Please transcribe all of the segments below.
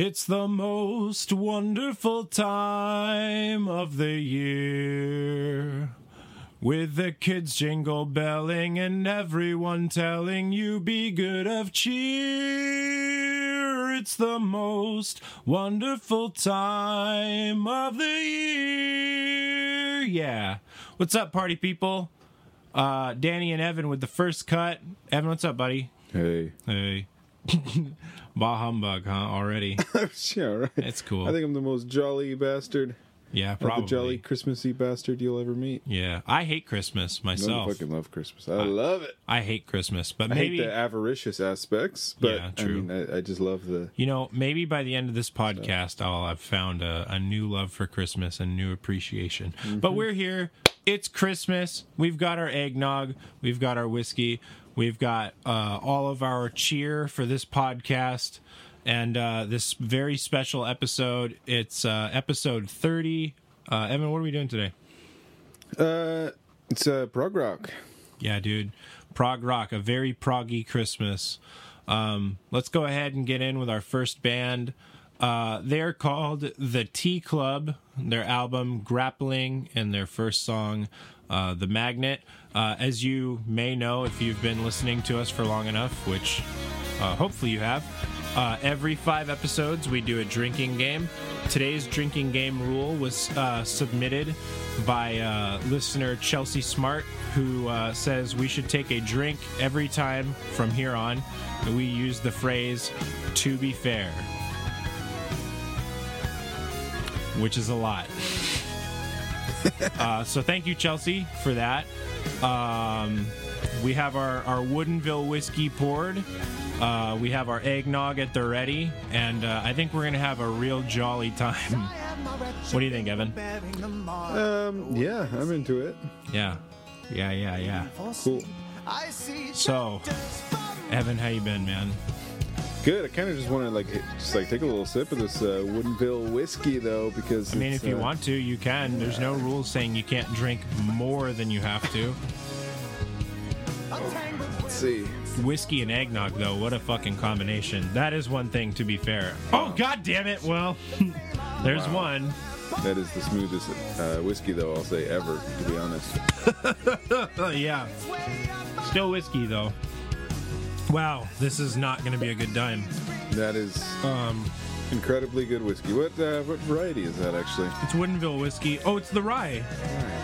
It's the most wonderful time of the year. With the kids jingle belling and everyone telling you be good of cheer. It's the most wonderful time of the year. Yeah. What's up, party people? Uh, Danny and Evan with the first cut. Evan, what's up, buddy? Hey. Hey. bah humbug, huh? Already. yeah, right. It's cool. I think I'm the most jolly bastard, Yeah, probably. the jolly Christmassy bastard you'll ever meet. Yeah, I hate Christmas I myself. fucking love Christmas. I love it. I hate Christmas, but I maybe hate the avaricious aspects, but Yeah, I true. mean, I, I just love the. you know, maybe by the end of this podcast, I'll have found a, a new love for Christmas and new appreciation. Mm-hmm. But we're here. It's Christmas. We've got our eggnog. We've got our whiskey. We've got uh, all of our cheer for this podcast and uh, this very special episode. It's uh, episode thirty. Uh, Evan, what are we doing today? Uh, it's uh, prog rock. Yeah, dude. Prog rock, a very proggy Christmas. Um, let's go ahead and get in with our first band. Uh, they're called The Tea Club. Their album Grappling and their first song, uh, The Magnet. Uh, as you may know if you've been listening to us for long enough, which uh, hopefully you have, uh, every five episodes we do a drinking game. Today's drinking game rule was uh, submitted by uh, listener Chelsea Smart, who uh, says we should take a drink every time from here on. We use the phrase "to be fair," which is a lot. uh, so thank you, Chelsea, for that. Um, we have our, our Woodinville whiskey poured. Uh, we have our eggnog at the ready, and uh, I think we're gonna have a real jolly time. what do you think, Evan? Um, yeah, I'm into it. Yeah, yeah, yeah, yeah. Cool. So, Evan, how you been, man? Good. I kind of just want to like just like take a little sip of this uh, Woodinville whiskey though, because I mean, if you uh, want to, you can. There's no rules saying you can't drink more than you have to. Let's see. Whiskey and eggnog, though, what a fucking combination. That is one thing, to be fair. Oh, god damn it. Well, there's Wow. one. That is the smoothest uh, whiskey though I'll say ever, to be honest. Yeah. Still whiskey, though. Wow, this is not going to be a good time. That is Um, incredibly good whiskey. What uh, what variety is that actually? it's Woodinville whiskey. Oh, it's the rye.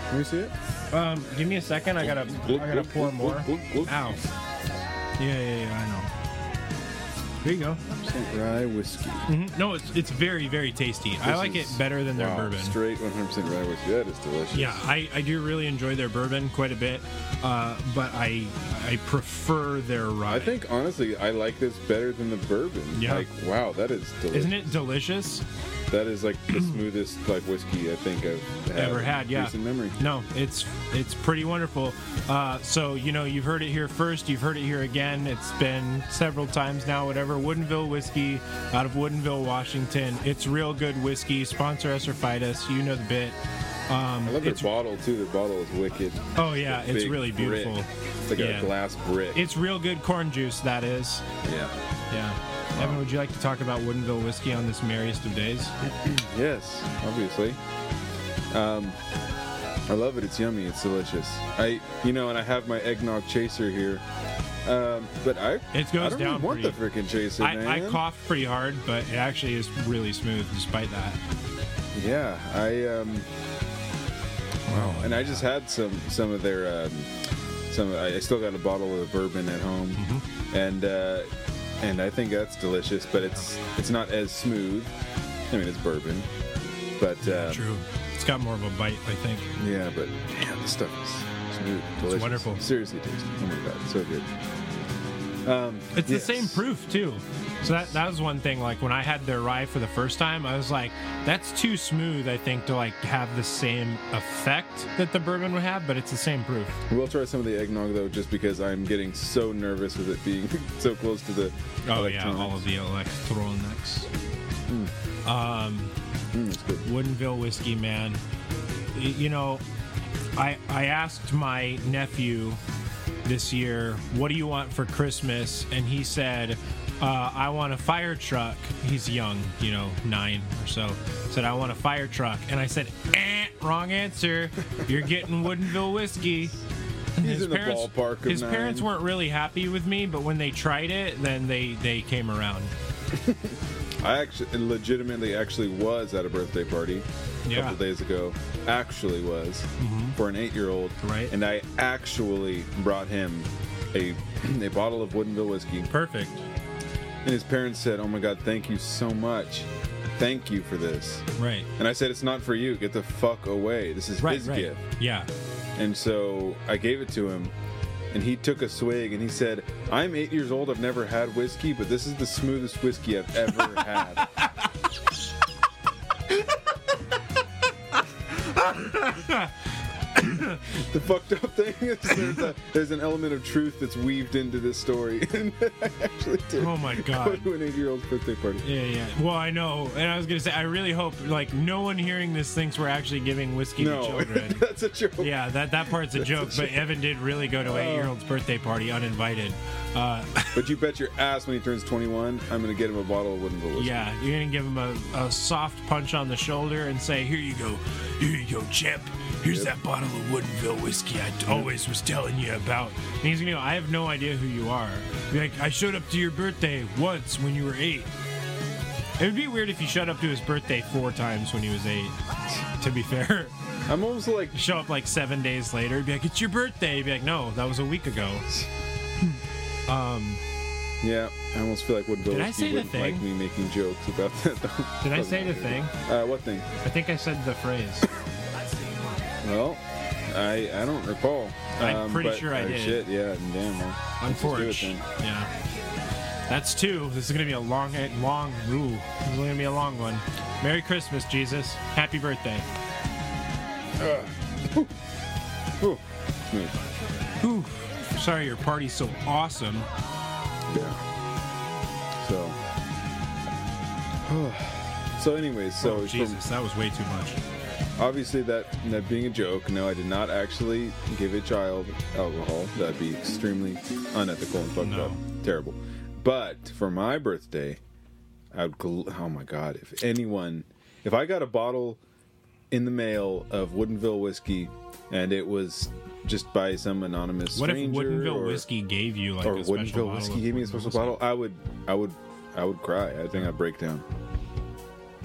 Can we see it? Um, give me a second. I gotta, I gotta pour more. Ow. Yeah, yeah, yeah. I know. There you go. Rye whiskey. Mhm. No, it's it's very, very tasty. I This like it better than their wow, bourbon. Straight 100% rye whiskey. That is delicious. Yeah, I, I do really enjoy their bourbon quite a bit, uh, but I I prefer their rye. I think honestly, I like this better than the bourbon. Yeah. Like, wow, that is delicious. isn't it delicious? That is like the smoothest like whiskey I think I've had Ever had, yeah. recent memory. No, it's it's pretty wonderful. Uh, so you know, you've heard it here first. You've heard it here again. It's been several times now. Whatever. Woodinville whiskey out of Woodinville, Washington. It's real good whiskey. Sponsor us or fight us. You know the bit. Um, I love it's, bottle too. The bottle is wicked. oh yeah, it's Big really brick. beautiful. It's like Yeah. a glass brick. It's real good corn juice. That is. yeah. Yeah. Evan, would you like to talk about Woodinville whiskey on this merriest of days? Yes, obviously. Um, I love it. It's yummy. It's delicious. I, you know, and I have my eggnog chaser here. Um, but I, It goes I don't down really want pretty- the freaking chaser, I, man. I coughed pretty hard, but it actually is really smooth despite that. Yeah, I um. Wow. And I just had some some of their um, some. I I still got a bottle of bourbon at home, Mm-hmm. and uh, and I think that's delicious. But it's it's not as smooth. I mean, it's bourbon, but uh, True. It's got more of a bite, I think. yeah. But damn, this stuff is smooth, delicious. wonderful. Seriously tasty. Oh my god, so good. Um, It's yes. the same proof too. So that that was one thing. Like when I had their rye for the first time, I was like, "That's too smooth." I think to like have the same effect that the bourbon would have, but it's the same proof. We'll try some of the eggnog though, just because I'm getting so nervous with it being so close to the. Oh yeah, all of the electronics. Um, Mm, good. Woodinville whiskey, man. You know, I I asked my nephew this year, "What do you want for Christmas?" And he said, uh, I want a fire truck. He's young, you know, nine or so. Said, I want a fire truck. And I said, eh, wrong answer. You're getting Woodinville whiskey. He's in the ballpark his nine. parents weren't really happy with me, but when they tried it, then they, they came around. I actually legitimately actually was at a birthday party a Yeah. couple days ago. Actually was mm-hmm. for an eight-year-old, Right. And I actually brought him a a bottle of Woodinville whiskey, Perfect. and his parents said, "Oh my God, thank you so much, thank you for this." Right. And I said, "It's not for you. Get the fuck away. This is Right, his right. gift." Yeah. And so I gave it to him, and he took a swig, and he said, "I'm eight years old. I've never had whiskey, but this is the smoothest whiskey I've ever had." the fucked up thing is there's, a, there's an element of truth that's weaved into this story, and I actually did. Oh my Go God. to an eight-year-old's birthday party. Yeah, yeah. Well, I know, and I was gonna say, I really hope like no one hearing this thinks we're actually giving whiskey to No, children. that's a joke. yeah, that that part's a joke. But Evan did really go to Oh. eight year old's birthday party uninvited. Uh, But you bet your ass when he turns 21, I'm gonna get him a bottle of wooden whiskey. yeah, you're gonna give him a, a soft punch on the shoulder and say, "Here you go, here you go, champ. Here's Yep. that bottle of Woodinville whiskey I always was telling you about." And he's gonna go, "I have no idea who you are." Be like, "I showed up to your birthday once when you were eight. It would be weird if you showed up to his birthday four times when he was eight. To be fair. I'm almost like show up like seven days later, be like, "It's your birthday." Be like, "No, that was a week ago." Um, Yeah, I almost feel like Woodinville Did I whiskey say the wouldn't like me making jokes about that. though. did I Doesn't say the thing? Uh, what thing? I think I said the phrase. Well, I I don't recall. Um, I'm pretty but- sure I uh, did. Shit, yeah, damn. Well, let's just do it Unfortunate. then. Yeah. That's two. This is gonna be a long, long. Ooh, this is gonna be a long one. Merry Christmas, Jesus. Happy birthday. Whew. Smooth. Ooh. Sorry, your party's so awesome. Yeah. So. so, anyways, so oh, from- Jesus, that was way too much. Obviously that that being a joke. No, I did not actually give a child alcohol. That'd be extremely unethical and fucked No. up, terrible. But for my birthday, I would. Oh my god! If anyone, if I got a bottle in the mail of Woodinville whiskey, and it was just by some anonymous What if stranger, Woodinville or, whiskey gave you like or a bottle whiskey gave me a special whiskey? bottle, I would, I would, I would cry. I think I'd break down.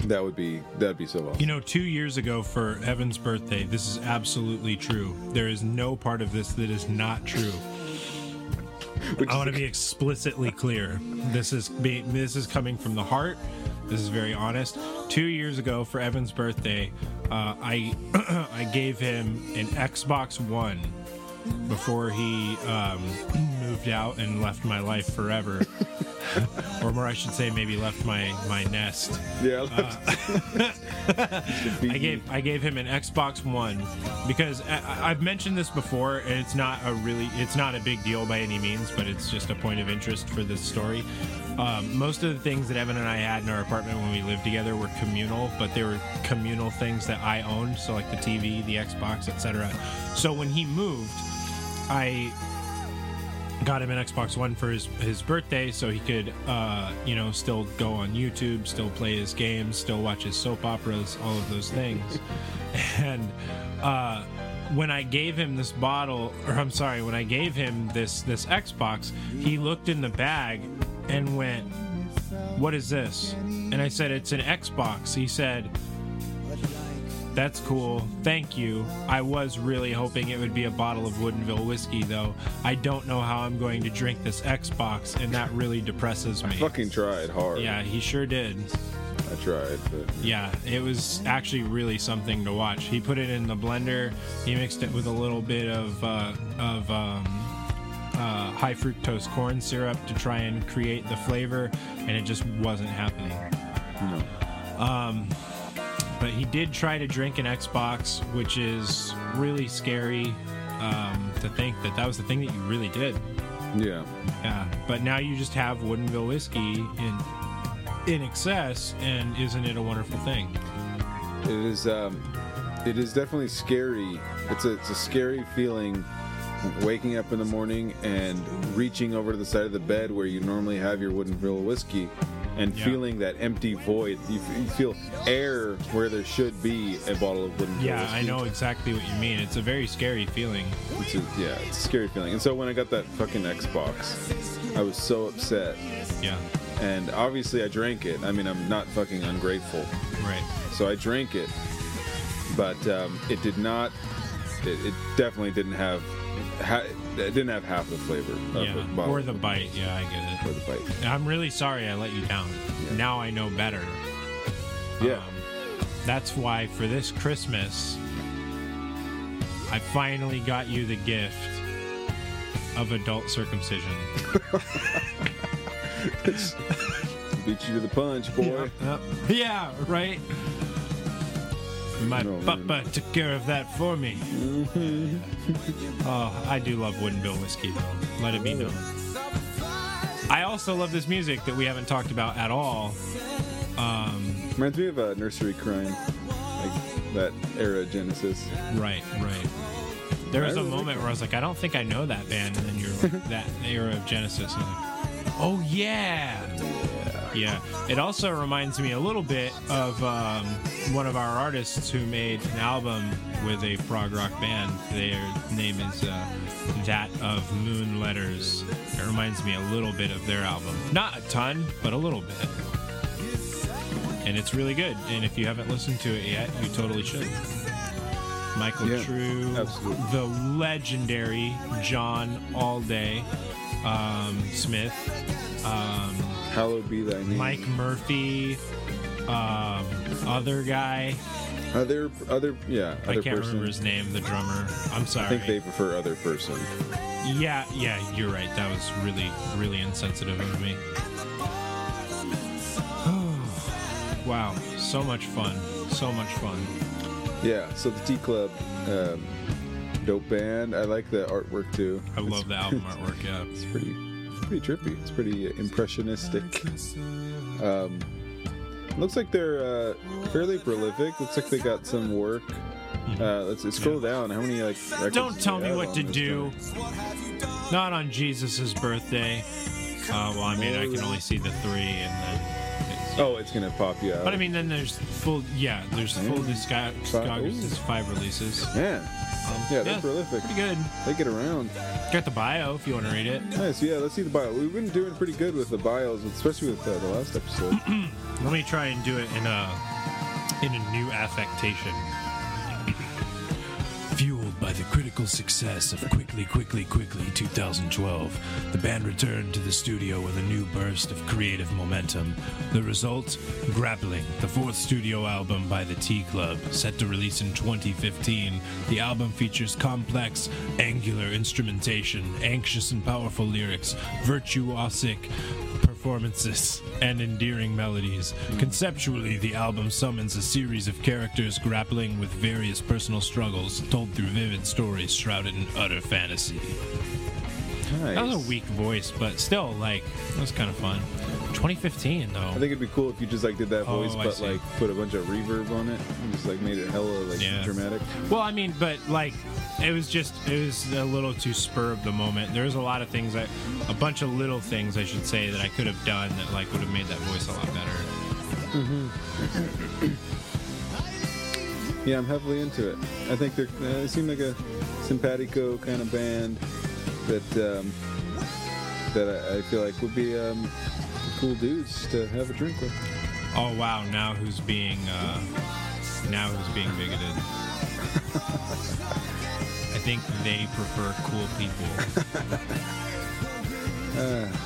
That would be that'd be so awesome. You know, two years ago for Evan's birthday, this is absolutely true. There is no part of this that is not true. I want to be explicitly clear. This is be, this is coming from the heart. This is very honest. Two years ago for Evan's birthday, uh, I I gave him an Xbox One before he um, moved out and left my life forever, or more, I should say, maybe left my my nest. yeah. I gave I gave him an Xbox One because I, I've mentioned this before, and it's not a really it's not a big deal by any means, but it's just a point of interest for this story. Um, most of the things that Evan and I had in our apartment when we lived together were communal, but they were communal things that I owned, so like the TV, the Xbox, etc. So when he moved, I got him an Xbox One for his his birthday, so he could, uh, you know, still go on YouTube, still play his games, still watch his soap operas, all of those things. and uh, when I gave him this bottle, or I'm sorry, when I gave him this this Xbox, he looked in the bag and went, "What is this?" And I said, "It's an Xbox." He said. That's cool. Thank you. I was really hoping it would be a bottle of Woodinville whiskey, though. I don't know how I'm going to drink this Xbox, and that really depresses me. fucking tried hard. Yeah, he sure did. I tried, but Yeah, it was actually really something to watch. He put it in the blender. He mixed it with a little bit of uh, of um, uh, high fructose corn syrup to try and create the flavor, and it just wasn't happening. no. But he did try to drink an Xbox, which is really scary um, to think that that was the thing that you really did. Yeah. Yeah, but now you just have Woodinville whiskey in in excess, and isn't it a wonderful thing? It is um it is definitely scary. It's a it's a scary feeling waking up in the morning and reaching over to the side of the bed where you normally have your Woodinville whiskey and Yeah. feeling that empty void. You, you feel air where there should be a bottle of Woodinville Yeah. I know exactly what you mean. It's a very scary feeling. It's a, yeah, it's a scary feeling. And so when I got that fucking Xbox, I was so upset. Yeah, And obviously I drank it. I mean, I'm not fucking ungrateful. right. So I drank it, but um, it did not. It, it definitely didn't have. It didn't have half the flavor Yeah, bottle or the bite. Yeah, I get it. or the bite. I'm really sorry I let you down. Yeah. Now I know better. Yeah, Um, that's why for this Christmas, I finally got you the gift of adult circumcision. beat you to the punch, boy. yeah, right. My No, papa man. took care of that for me. oh, I do love Woodinville whiskey, though. Let it be known. I also love this music that we haven't talked about at all. Um, Reminds me of a Nursery Cryme, like that era Genesis. Right, right. There was a moment where I was like, I don't think I know that band, and then you're like, that era of Genesis. And like, oh yeah, yeah. It also reminds me a little bit of um, one of our artists who made an album with a prog rock band. Their name is uh, that of Moon Letters. It reminds me a little bit of their album, not a ton, but a little bit. And it's really good. And if you haven't listened to it yet, you totally should. Michael Yeah, True, absolutely. the legendary John Alday um, Smith, um, Hallowed be thy name. Mike Murphy, um, other guy. Other, other, yeah, I can't person. remember his name. The drummer. I'm sorry. I think they prefer other person. Yeah, yeah, you're right. That was really, really insensitive of me. wow, so much fun. So much fun. Yeah. So the Tea Club, um, dope band. I like the artwork too. I love the album artwork. Yeah. It's pretty, it's pretty trippy. It's pretty uh, impressionistic. Um, looks like they're uh, fairly prolific. Looks like they got some work. Uh, let's, let's scroll down. How many like? records Mm-hmm. Don't tell me what to do. joint? Not on Jesus' birthday. Uh, well, I mean, I can only see the three, and then. Oh, it's gonna pop you out. But I mean, then there's full. Yeah, there's full Yeah. discography. Five releases. man, Um, yeah, they're prolific. Pretty good. They get around. Got the bio if you want to read it. Nice. Yeah, let's see the bio. We've been doing pretty good with the bios, especially with uh, the last episode. Let me try and do it in a in a new affectation. By the critical success of Quickly, Quickly, Quickly 2012, the band returned to the studio with a new burst of creative momentum. The result? Grappling, the fourth studio album by the Tea Club, set to release in 2015. The album features complex, angular instrumentation, anxious and powerful lyrics, virtuosic performances, and endearing melodies. Conceptually, the album summons a series of characters grappling with various personal struggles, told through vivid stories shrouded in utter fantasy. Nice. That was a weak voice, but still, like, that was kind of fun. 2015, though. I think it'd be cool if you just like did that Oh, voice, I but like put a bunch of reverb on it and just like made it hella like Yeah. dramatic. Well, I mean, but like, it was just it was a little too spur of the moment. There was a lot of things that, a bunch of little things I should say that I could have done that like would have made that voice a lot better. Yeah, I'm heavily into it. I think they're uh, they seem like a simpatico kind of band that um, that I, I feel like would be um, cool dudes to have a drink with. Oh wow! Now who's being uh, now who's being bigoted? I think they prefer cool people.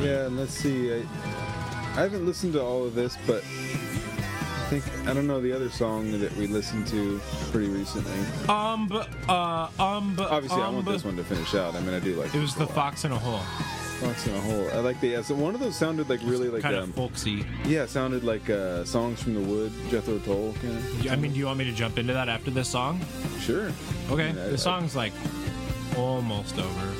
Yeah, and let's see. I, I haven't listened to all of this, but I think I don't know the other song that we listened to pretty recently. Um, b- uh, um, but Obviously, I um, want b- this one to finish out. I mean, I do like It was the fox in a hole. Fox in a hole. I like the yeah. So one of those sounded like really like kind um, of folksy. yeah, sounded like uh, songs from the wood, Jethro Tull kind of. I mean, do you want me to jump into that after this song? Sure. Okay, I mean, I- the song's like almost over.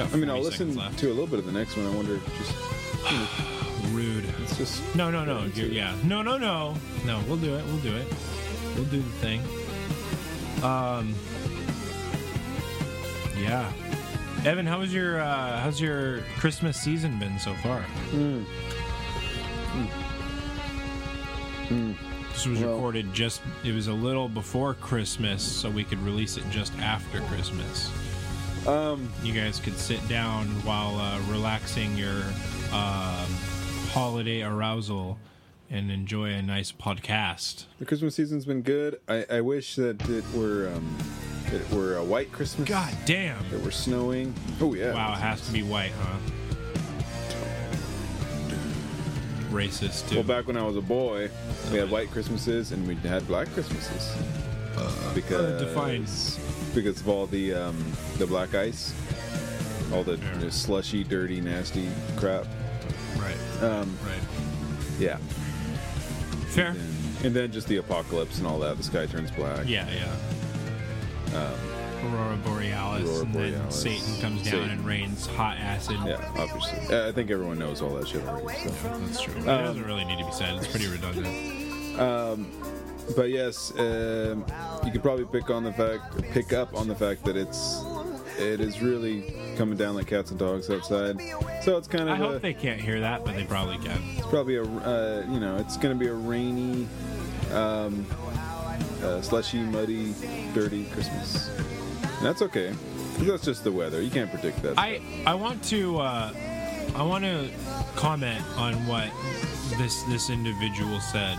I mean, I'll listen left. to a little bit of the next one. I wonder, just Rude. it's just No, no, no. Yeah. No, no, no. No, we'll do it. We'll do it. We'll do the thing. Um, Yeah. Evan, how was your uh, how's your Christmas season been so far? This was Well- recorded just it was a little before Christmas, so we could release it just after Christmas. Um, You guys could sit down while uh, relaxing your um holiday arousal and enjoy a nice podcast. the Christmas season's been good. I, I wish that it were um, it were a white Christmas. God damn! That we're snowing. Oh yeah. Wow, it has to be white, huh? Racist too. Well, back when I was a boy, we had white Christmases and we had black Christmases. because define. because of all the um, the black ice, all the Yeah. you know, slushy, dirty, nasty crap. right, Um, right. yeah, Fair. and, and then just the apocalypse and all that. The sky turns black. Yeah, yeah. Aurora Borealis, Um, Aurora and then Satan comes down Satan. and rains hot acid. Yeah, obviously. Uh, I think everyone knows all that shit already. So. That's true. Um, it doesn't really need to be said. It's pretty redundant. But yes, um, you could probably pick on the fact, pick up on the fact that it's, it is really coming down like cats and dogs outside. So it's kind I of a, hope they can't hear that, but they probably can. it's probably a, uh, you know, it's going to be a rainy, um, uh, slushy, muddy, dirty Christmas. And that's okay. That's just the weather. You can't predict that. I I want to uh, I want to comment on what this this individual said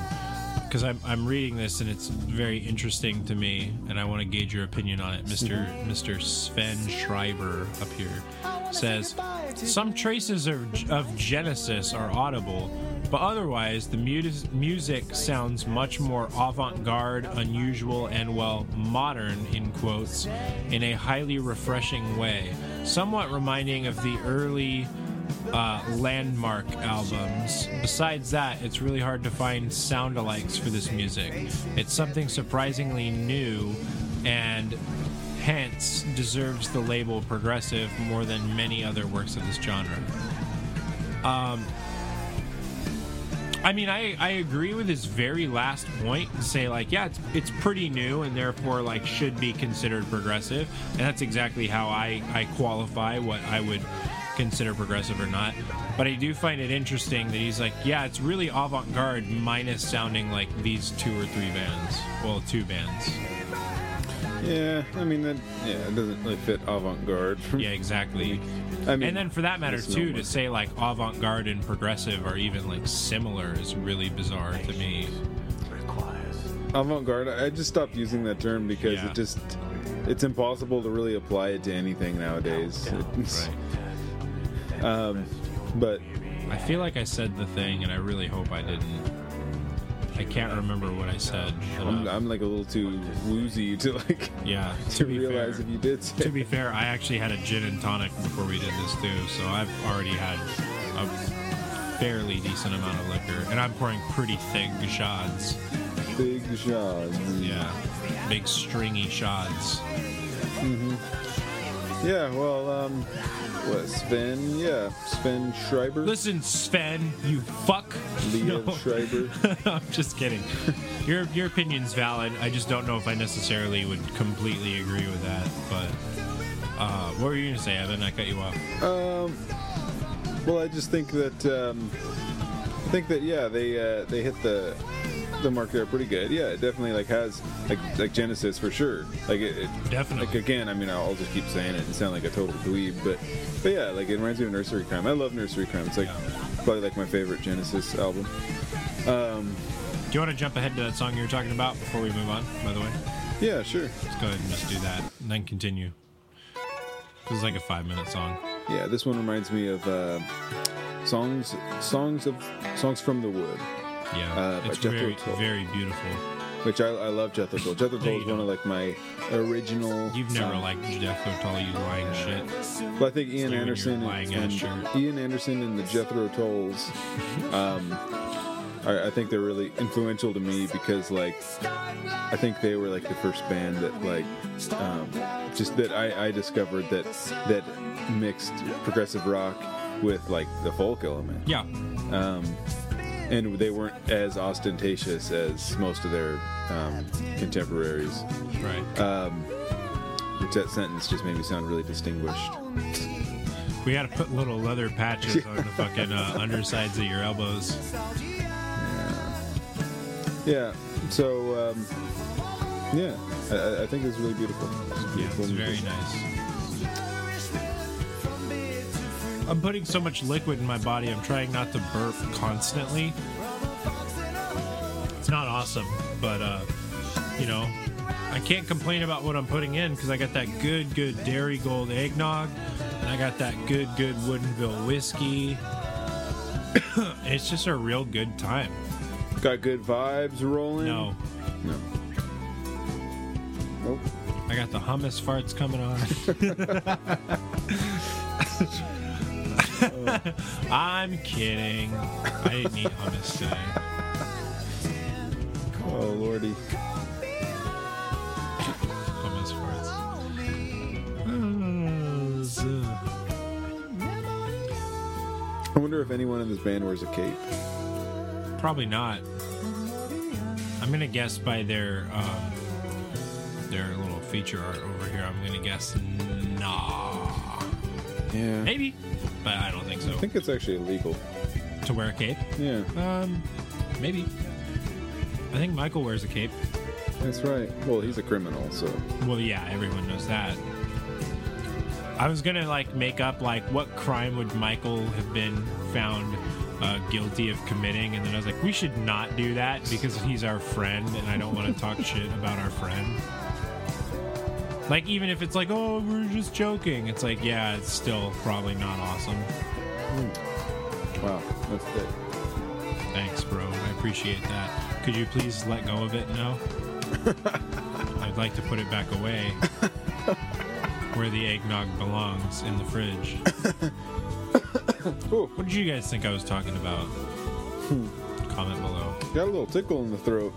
because I'm I'm reading this and it's very interesting to me and I want to gauge your opinion on it. Mister Mister Sven Schreiber up here says some traces of of Genesis are audible. But otherwise, the mu- music sounds much more avant garde, unusual, and, well, modern, in quotes, in a highly refreshing way. Somewhat reminding of the early uh, landmark albums. Besides that, it's really hard to find sound alikes for this music. It's something surprisingly new and hence deserves the label progressive more than many other works of this genre. I mean, I, I agree with his very last point to say like, yeah, it's it's pretty new and therefore like should be considered progressive, and that's exactly how I I qualify what I would consider progressive or not. But I do find it interesting that he's like, yeah, it's really avant-garde minus sounding like these two or three bands. Well, two bands. Yeah, I mean that. Yeah, it doesn't really fit avant-garde. Yeah, exactly. I mean, and then for that matter too, no to say like avant-garde and progressive are even like similar is really bizarre to me. avant-garde. I just stopped using that term because Yeah. it just it's impossible to really apply it to anything nowadays. It's- Right. Um, but I feel like I said the thing, and I really hope I didn't. I can't remember what I said. but, I'm, uh, I'm like a little too woozy to like yeah, to, to be realize fair, if you did say to be fair, I actually had a gin and tonic before we did this too, so I've already had a fairly decent amount of liquor, and I'm pouring pretty thick shots. big shots. Yeah, big stringy shots. Yeah, well, um, what Sven? Yeah, Sven Schreiber, Listen, Sven, you fuck. Leo No. Schreiber. I'm just kidding. Your your opinion's valid. I just don't know if I necessarily would completely agree with that. But uh, what were you gonna say, Evan? I cut you off. Um, well, I just think that um, I think that yeah, they uh, they hit the the mark there pretty good. Yeah, it definitely like has like like Genesis for sure. Like it, it Definitely. like again. I mean, I'll just keep saying it and sound like a total dweeb, but but yeah, like it reminds me of Nursery Cryme. I love Nursery Cryme. It's like probably like my favorite Genesis album. Um, Do you want to jump ahead to that song you were talking about before we move on? By the way, yeah, sure. let's go ahead and just do that, and then continue. This is like a five minute song. Yeah, this one reminds me of uh, songs songs of songs from the wood. Yeah, Uh, it's Jethro very Tull. very beautiful. Which I, I love Jethro Tull. Jethro Tull is one of like my original. You've never um, liked Jethro Tull, you lying shit. Well, I think Ian Anderson and, and. Ian Anderson and the Jethro Tulls. Um, I, I think they're really influential to me because like I think they were like the first band that like um, just that I, I discovered that that mixed progressive rock with like the folk element. Yeah, um, and they weren't as ostentatious as most of their um, contemporaries. right. Uh, The that sentence just made me sound really distinguished. We had to put little leather patches on the fucking uh, undersides of your elbows. Yeah. Yeah. So, um, yeah, I- I, think it's really beautiful. It's Yeah, beautiful it's very nice. I'm putting so much liquid in my body, I'm trying not to burp constantly. It's not awesome, but, uh, you know, I can't complain about what I'm putting in because I got that good, good Darigold eggnog, and I got that good, good Woodinville whiskey. it's just a real good time. Got good vibes rolling. No, No. Nope. I got the hummus farts coming on. I'm kidding. I didn't eat hummus today. Oh lordy. Hummus farts. I wonder if anyone in this band wears a cape. Probably not. I'm gonna guess by their um, their little feature art over here. I'm gonna guess nah. Yeah. Maybe, but I don't think so. I think it's actually illegal. to wear a cape? Yeah, Um, maybe. I think Michael wears a cape. that's right. Well, he's a criminal, so Well, yeah, everyone knows that. I was gonna like make up like what crime would Michael have been found uh, guilty of committing, and then I was like, we should not do that because he's our friend, and I don't want to talk shit about our friend. Like even if it's like, oh, we're just joking, it's like, yeah, it's still probably not awesome. wow, that's good. Thanks, bro. I appreciate that. Could you please let go of it now? I'd like to put it back away where the eggnog belongs in the fridge. Ooh, What did you guys think I was talking about? Hmm. Comment below. got a little tickle in the throat.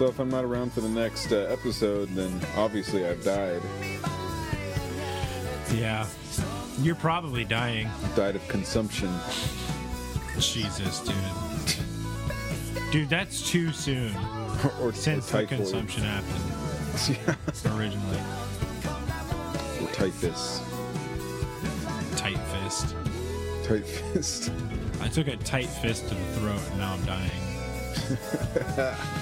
So if I'm not around for the next uh, episode, then obviously I've died. Yeah. You're probably dying. Died of consumption. Jesus, dude. Dude, that's too soon or, or since the consumption happened yeah. originally. Or fist. Tight fist. Tight fist. I took a tight fist to the throat and now I'm dying.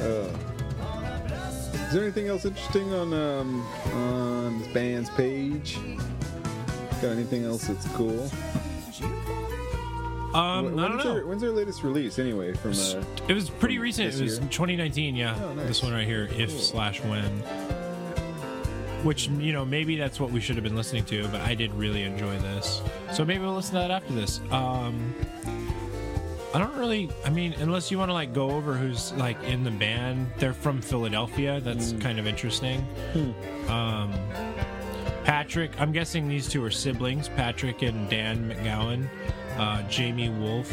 Is there anything else interesting on um, on this band's page? Got anything else that's cool? Um, When- I don't when's know. Their, when's their latest release anyway? From uh, It was pretty recent. It was year? 2019. Yeah, Oh, nice. this one right here, if Cool. slash when. Which you know maybe that's what we should have been listening to, but I did really enjoy this. So maybe we'll listen to that after this. Um, I don't really. I mean, unless you want to like go over who's like in the band. They're from Philadelphia. That's Hmm. kind of interesting. Um, Patrick. I'm guessing these two are siblings. Patrick and Dan McGowan. Uh, Jamie Wolf.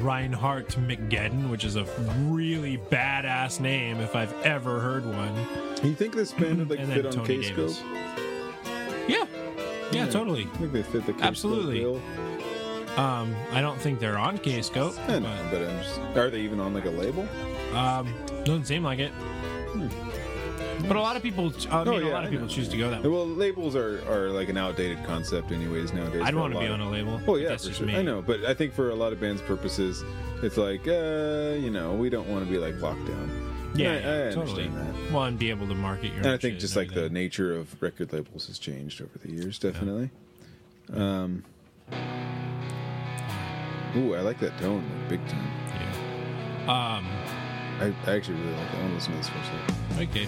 Reinhardt McGedden, which is a really badass name if I've ever heard one. you think this band would like and fit on Tony Kscope? Davis. Yeah. Yeah, totally. I think they fit the Kscope Absolutely. bill. Um, I don't think they're on Kscope, I know, but I'm just, are they even on like a label? um, doesn't seem like it. But a lot of people, I mean, Oh, a yeah, lot of I people know. choose to go that way. Well, labels are, are like an outdated concept, anyways. Nowadays, I'd for want to lot be of- on a label. Oh but yeah, that's for just sure. me. I know, but I think for a lot of bands' purposes, it's like, uh, you know, we don't want to be like locked down. Yeah, I, yeah, I totally. understand that. Well, and be able to market your. And own I think just like the everything. nature of record labels has changed over the years, definitely. Um, ooh, I like that tone, like, big time. Yeah. Um. I, I actually really like that. I want to listen to this second. Okay.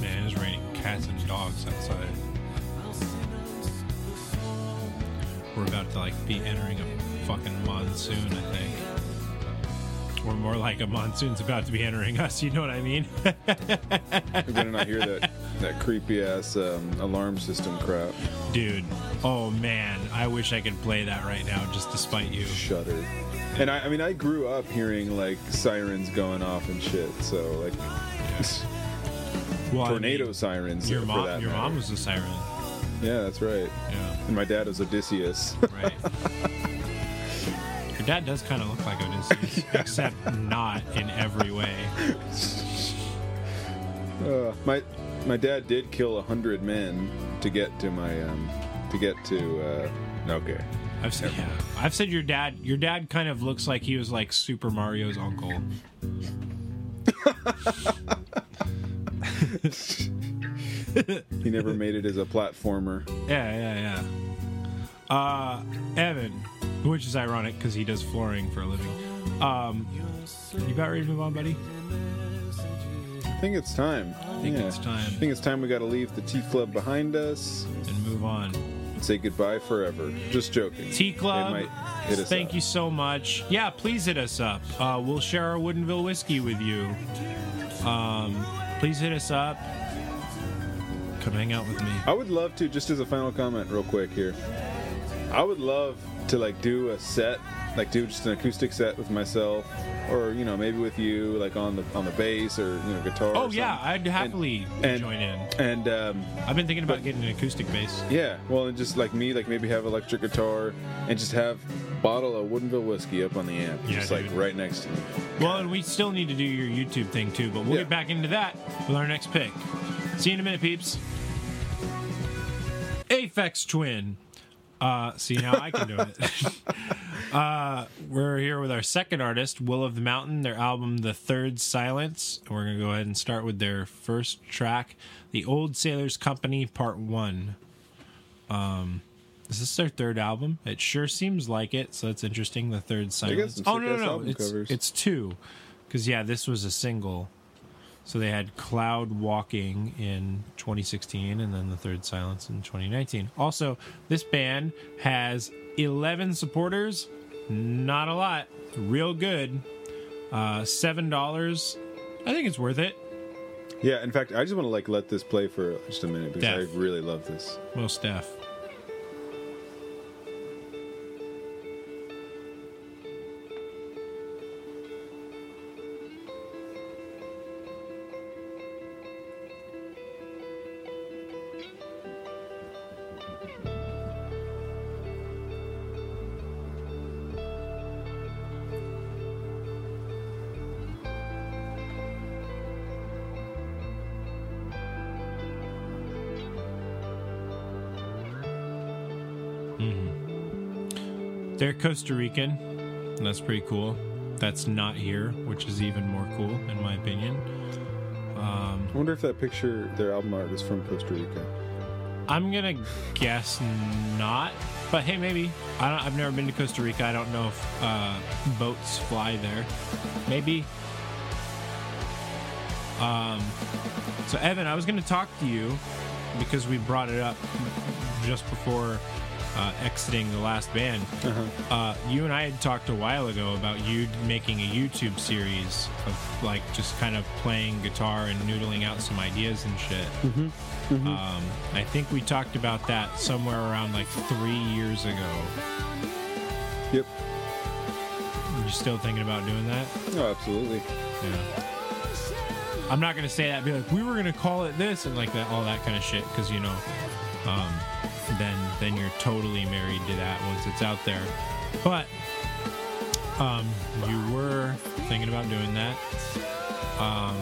Man, it's raining cats and dogs outside. We're about to like be entering a fucking monsoon, I think. Or more like a monsoon's about to be entering us. You know what I mean? We better not hear that that creepy ass um, alarm system crap. Dude. Oh man, I wish I could play that right now just to spite you. Shudder. And I, I mean, I grew up hearing like sirens going off and shit. So like Well, I tornado mean, sirens. Your mom, your matter. mom was a siren. Yeah, that's right. Yeah. And my dad was Odysseus. Right. dad does kind of look like Odysseus, except not in every way. Uh, my my dad did kill a hundred men to get to my um to get to uh okay. I've said, yeah, I've said your dad. Your dad kind of looks like he was like Super Mario's uncle. He never made it as a platformer. Yeah, yeah, yeah. Uh, Evan, which is ironic because he does flooring for a living. Um, you about ready to move on, buddy? I think it's time. I think it's time. I think it's time we got to leave the Tea Club behind us And move on. and say goodbye forever. Just joking. Tea Club, hit us thank up. you so much. Yeah, please hit us up. Uh, we'll share our Woodinville whiskey with you. Um, please hit us up. Come hang out with me. I would love to, just as a final comment, real quick here. I would love to like do a set, like do just an acoustic set with myself, or you know maybe with you, like on the on the bass or you know guitar. Oh yeah. I'd happily and- join in. And um, I've been thinking about getting an acoustic bass. yeah, well, and just like me, like maybe have electric guitar and just have bottle of Woodinville whiskey up on the amp, Yeah, just like right next to me. Well, and we still need to do your YouTube thing too, but we'll Yeah. get back into that with our next pick. See you in a minute, peeps. Aphex Twin. Uh, see now I can do it. uh, we're here with our second artist, Will of the Mountain. Their album, The Third Silence. And we're gonna go ahead and start with their first track, The Old Sailors Company Part One. Um, is this their third album? It sure seems like it. So that's interesting. The Third Silence. Oh no, no, no! It's covers. it's two, because yeah, this was a single. So they had Cloud Walking in 2016 and then The Third Silence in 2019. Also, this band has 11 supporters. Not a lot. Real good. Uh, $7. I think it's worth it. Yeah, in fact, I just want to like let this play for just a minute because Def. I really love this. Most def. Costa Rican, that's pretty cool. That's not here, which is even more cool, in my opinion. I wonder if that picture, their album art, is from Costa Rica. I'm gonna guess not, but hey, maybe. I don't, I've never been to Costa Rica. I don't know if uh, boats fly there. Maybe. Um, so Evan, I was gonna talk to you because we brought it up just before uh, exiting the last band. Uh, you and I had talked a while ago about you making a YouTube series of like just kind of playing guitar and noodling out some ideas and shit. Um, I think we talked about that somewhere around like three years ago. Yep. You still thinking about doing that? Oh, absolutely. Yeah. I'm not gonna say that. Be like, we were gonna call it this and like that, all that kind of shit, because you know, um, then then you're totally married to that once it's out there. But um, you were thinking about doing that. Um,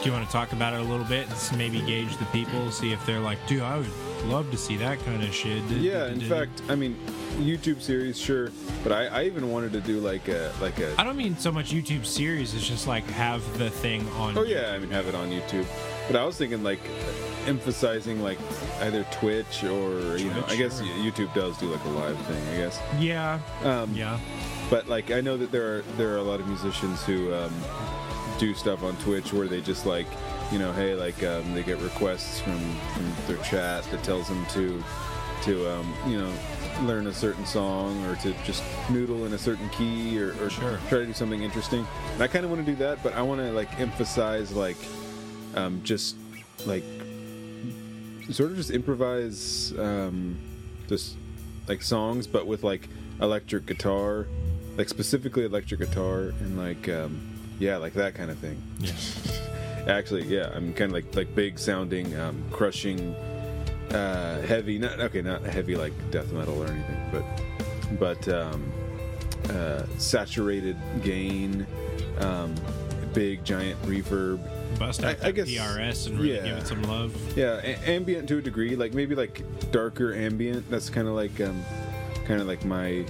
do you want to talk about it a little bit? and maybe gauge the people, see if they're like, dude, I would love to see that kind of shit. Yeah, in fact, I mean, YouTube series, sure, but I, I even wanted to do like a like a. I don't mean so much YouTube series. It's just like have the thing on. Oh yeah, I mean, have it on YouTube. But I was thinking like emphasizing like either Twitch or you know, I guess sure. YouTube does do like a live thing, I guess. Yeah. Um, Yeah. But like I know that there are there are a lot of musicians who um, do stuff on Twitch where they just like you know hey like um, they get requests from, from their chat that tells them to to um, you know learn a certain song or to just noodle in a certain key or, or Sure. try to do something interesting. And I kind of want to do that, but I want to like emphasize like um, just like sort of just improvise um, just like songs, but with like electric guitar, like specifically electric guitar and like um, yeah, like that kind of thing. Yeah. Actually, yeah, I'm kind of like like big sounding, um, crushing, uh, heavy. Not okay, not heavy like death metal or anything, but but um, uh, saturated gain, um, big giant reverb. Bust out I- I guess- PRS and really yeah. give it some love. Yeah, a- ambient to a degree, like maybe like darker ambient. That's kind of like um, kind of like my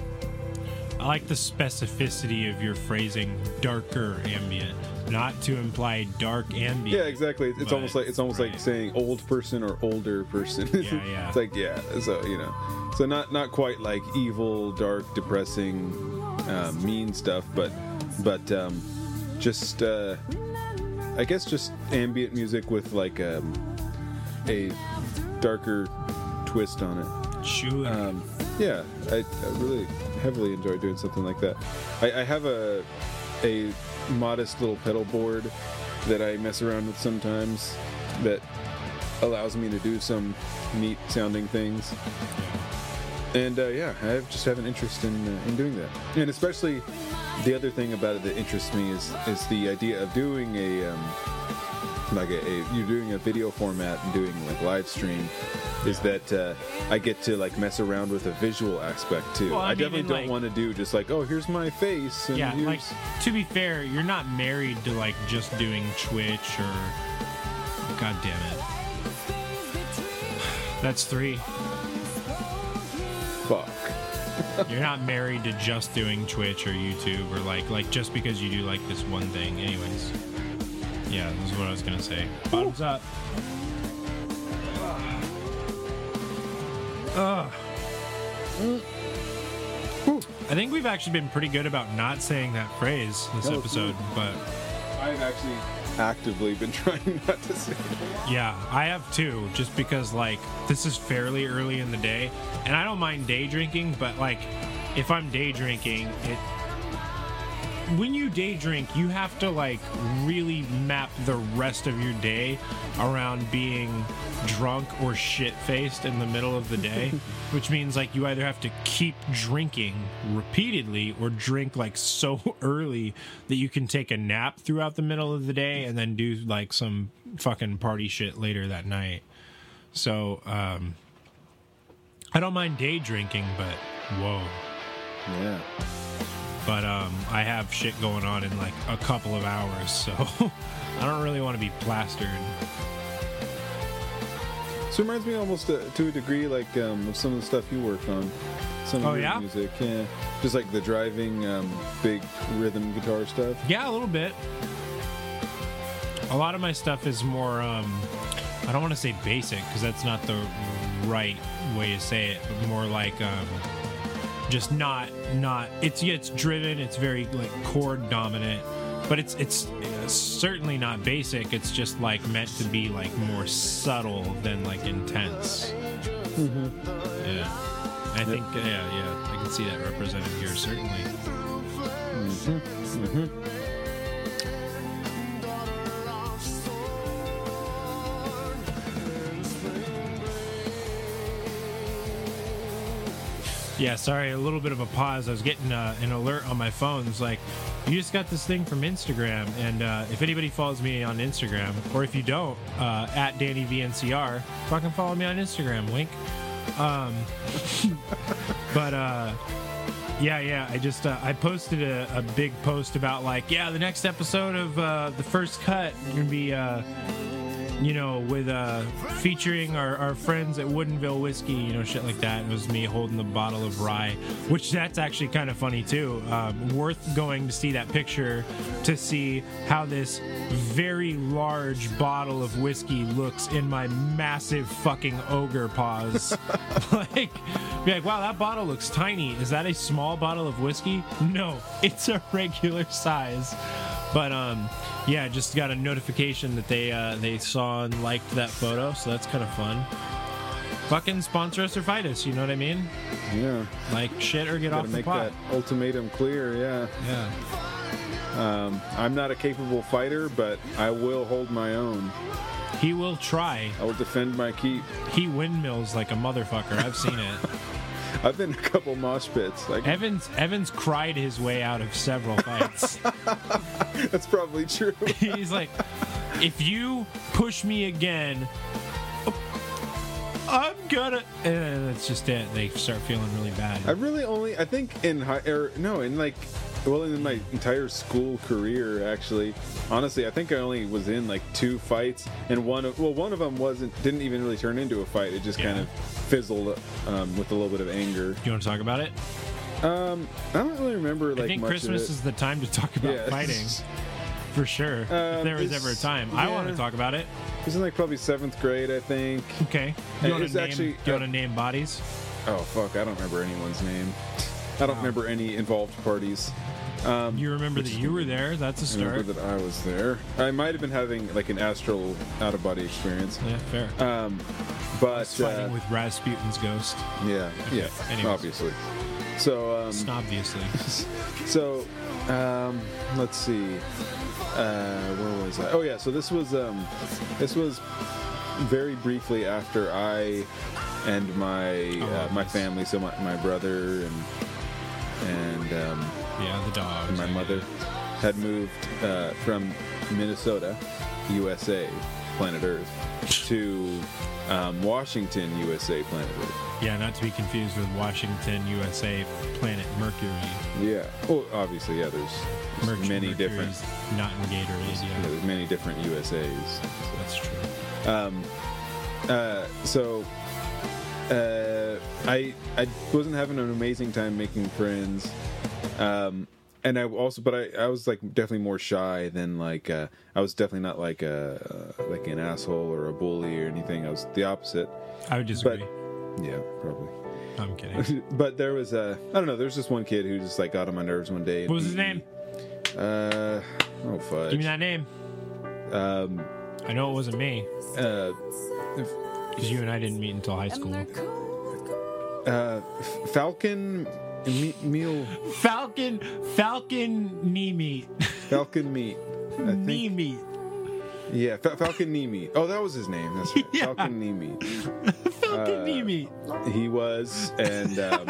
I like the specificity of your phrasing, darker ambient, not to imply dark ambient. yeah, exactly. It's But- almost like it's almost like saying old person or older person. Yeah, yeah. it's like yeah, so you know, so not not quite like evil, dark, depressing, uh, mean stuff, but but um, just uh, I guess just ambient music with like um, a darker twist on it. Sure. Um, yeah, I, I really heavily enjoy doing something like that. I, I have a a modest little pedal board that I mess around with sometimes that allows me to do some neat sounding things. And uh, yeah, I just have an interest in uh, in doing that. And especially the other thing about it that interests me is is the idea of doing a um, like a, a you're doing a video format and doing like live stream is that uh, I get to like mess around with a visual aspect too. Well, I I, mean, definitely don't like- want to do just like oh here's my face and yeah, here's like to be fair, you're not married to like just doing Twitch or. God damn it. That's three. fuck. You're not married to just doing Twitch or YouTube or like like just because you do like this one thing. Anyways. Yeah, this is what I was gonna say. Bottoms up. Ugh. I think we've actually been pretty good about not saying that phrase this That episode, but I've actually actively been trying not to say. Yeah, I have too, just because like this is fairly early in the day, and I don't mind day drinking, but like if I'm day drinking, it when you day drink, you have to like really map the rest of your day around being drunk or shit faced in the middle of the day, which means like you either have to keep drinking repeatedly or drink like so early that you can take a nap throughout the middle of the day and then do like some fucking party shit later that night. So, um, I don't mind day drinking, but whoa. Yeah. But um, I have shit going on in like a couple of hours, so I don't really want to be plastered. So it reminds me almost uh, to a degree like um, of some of the stuff you work on. Some of Oh, your yeah? music, yeah. Just like the driving, um, big rhythm guitar stuff. Yeah, a little bit. A lot of my stuff is more, um, I don't want to say basic because that's not the right way to say it, but more like um, just not, not, it's, it's driven, it's very like chord dominant, but it's, it's certainly not basic. It's just like meant to be like more subtle than like intense. Mm-hmm. Yeah. I think, yeah, yeah, I can see that represented here, certainly. Mm-hmm. Mm-hmm. Yeah, sorry, a little bit of a pause. I was getting uh, an alert on my phone. It's like, you just got this thing from Instagram. And uh, if anybody follows me on Instagram, or if you don't, uh, at DannyVNCR, fucking follow me on Instagram, link. Um, but uh, yeah, yeah, I just uh, I posted a, a big post about like, yeah, the next episode of uh, the first cut gonna be. You know, with uh, featuring our, our friends at Woodinville Whiskey, you know, shit like that. It was me holding the bottle of rye, which that's actually kind of funny too. Um, worth going to see that picture to see how this very large bottle of whiskey looks in my massive fucking ogre paws. like, be like, wow, that bottle looks tiny. Is that a small bottle of whiskey? No, it's a regular size. But um, yeah, just got a notification that they uh, they saw and liked that photo, so that's kind of fun. Fucking sponsor us or fight us, you know what I mean? Yeah. Like shit or get off the make pot. that ultimatum clear, yeah. Yeah, Um, I'm not a capable fighter, but I will hold my own. he will try. I will defend my keep. He windmills like a motherfucker. I've seen it. I've been in a couple mosh pits. Like Evans Evans cried his way out of several fights. that's probably true. He's like, if you push me again, I'm gonna. And that's just it. They start feeling really bad. I really only I think in high or no in like well in my entire school career actually honestly I think I only was in like two fights and one of well one of them wasn't didn't even really turn into a fight it just kind of fizzled um, with a little bit of anger Do you want to talk about it? um I don't really remember like I think Christmas is the time to talk about Yeah. fighting. For sure. if Um, there was ever a time. I want to talk about it. Was in like probably seventh grade I think Okay. You want to name, actually, you want to name bodies? oh fuck I don't remember anyone's name I don't remember any involved parties You remember that you were there. That's a I remember that I was there I might have been having like an astral out of body experience Yeah, fair. um but Fighting uh, with Rasputin's ghost. Yeah, yeah, Anyways. obviously. So, um, Obviously. so, um, let's see. Uh, where was I? Oh yeah, so this was um, this was very briefly after I and my uh, my nice. family, so my, my brother and and um, Yeah, the dog. my mother had moved uh, from Minnesota, USA, planet Earth, to um, Washington, USA, planet Earth. Yeah, not to be confused with Washington, USA, planet Mercury. Yeah. Well, obviously, yeah. There's, there's Mercury many different. Not in Gatorade. Yeah, Yeah, there's many different USA's. that's true. Um, uh, so, uh, I I wasn't having an amazing time making friends. Um, and I also, but I, I was like definitely more shy than like uh, I was definitely not like a uh, like an asshole or a bully or anything. I was the opposite. I would disagree. Yeah, probably. I'm kidding. but there was a I don't know. There's this one kid who just like got on my nerves one day. What was his he- name? Uh, oh fudge. Give me that name. Um, I know it wasn't me uh, because you and I didn't meet until high school. uh, F- Falcon me- meal Falcon, Falcon knee meat, Falcon meat. I knee think meat, yeah, Fa- Falcon knee meat. Oh, that was his name. That's right. Yeah. Falcon knee meat. Falcon Uh, knee meat. He was, and um,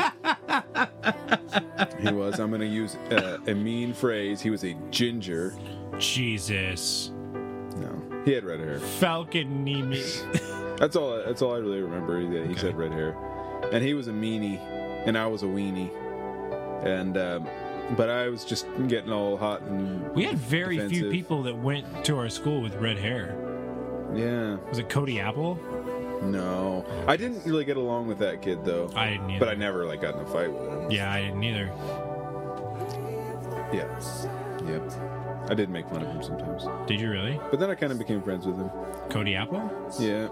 he was. I'm going to use uh, a mean phrase. He was a ginger. Jesus, No, he had red hair. Falcon knee meat. That's all. That's all I really remember. That he Okay. said red hair, and he was a meanie, and I was a weenie, and um, but I was just getting all hot and We had very few people that went to our school with red hair. yeah. Was it Cody Apple? No, I didn't really get along with that kid though. I didn't either. but I never like got in a fight with him. yeah, I didn't either. Yeah, yep. I did make fun of him sometimes, Did you really? but then I kind of became friends with him. Cody Apple? Yeah,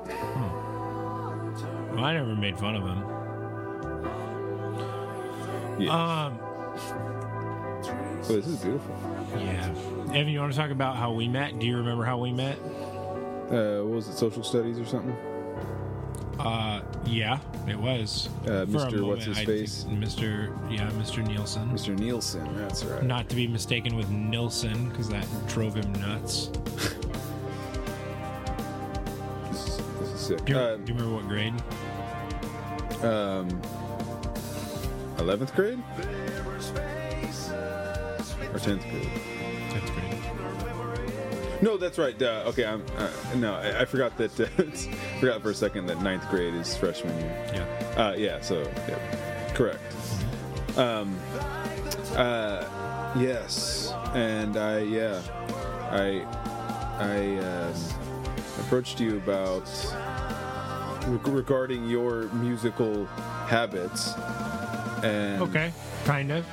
Well, I never made fun of him. yeah. Um, oh, this is beautiful. yeah. Evan, you want to talk about how we met? Do you remember how we met? Uh, what was it? Social studies or something? Uh, yeah, it was. Uh, Mr. What's His Face? Mr. Yeah, Mr. Nielsen. Mr. Nielsen. That's right. Not to be mistaken with Nilsson, because that drove him nuts. This is, this is sick. Do you, Uh, do you remember what grade? um, eleventh grade or tenth grade? No, that's right. Uh, okay, I'm uh, no, I, I forgot that. Uh, forgot for a second that ninth grade is freshman year. Yeah. Uh, yeah, so yeah, correct. Um, uh, yes, and I yeah, I I um, approached you about reg- regarding your musical habits, and Okay. Kind of.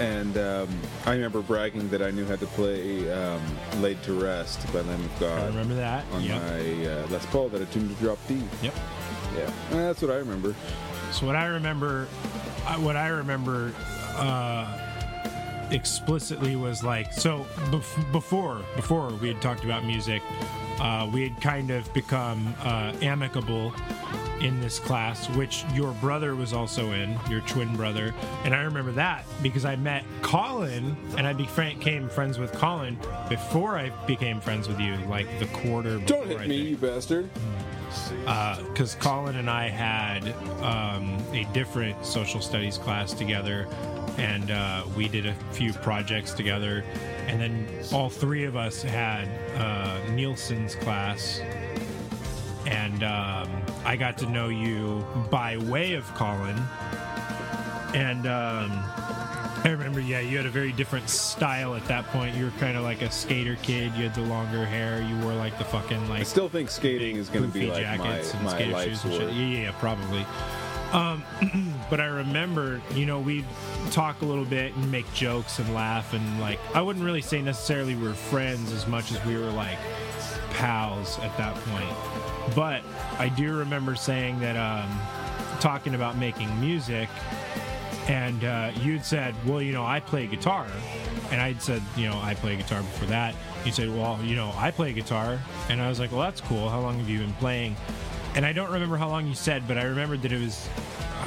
And um, I remember bragging that I knew how to play um, "Laid to Rest" by Lamb of I remember that. on Yep. my uh, Les Paul that I tuned to drop D. Yep. Yeah, Uh, that's what I remember. So what I remember, I- what I remember uh, explicitly was like so bef- before before we had talked about music, uh, we had kind of become uh, amicable in this class, which your brother was also in, your twin brother, and I remember that because I met Colin and I became friends with Colin before I became friends with you, like the quarter. Don't hit I me, think you bastard. because Colin and I had um, a different social studies class together, and uh, we did a few projects together. And then all three of us had uh, Nielsen's class, and um, I got to know you by way of Colin. And um, I remember, yeah, you had a very different style at that point. You were kind of like a skater kid. You had the longer hair. You wore like the fucking like I still think skating is going to be like my, jackets and my skater life's shoes and shit. work. Yeah, yeah, yeah, probably. Um, but I remember, you know, we'd talk a little bit and make jokes and laugh and like I wouldn't really say necessarily we were friends as much as we were like pals at that point. But I do remember saying that um, talking about making music and uh, you'd said, "Well, you know, I play guitar," and I'd said, "You know, I play guitar before that." You said, "Well, you know, I play guitar," and I was like, "Well, that's cool. How long have you been playing?" And I don't remember how long you said, but I remembered that it was a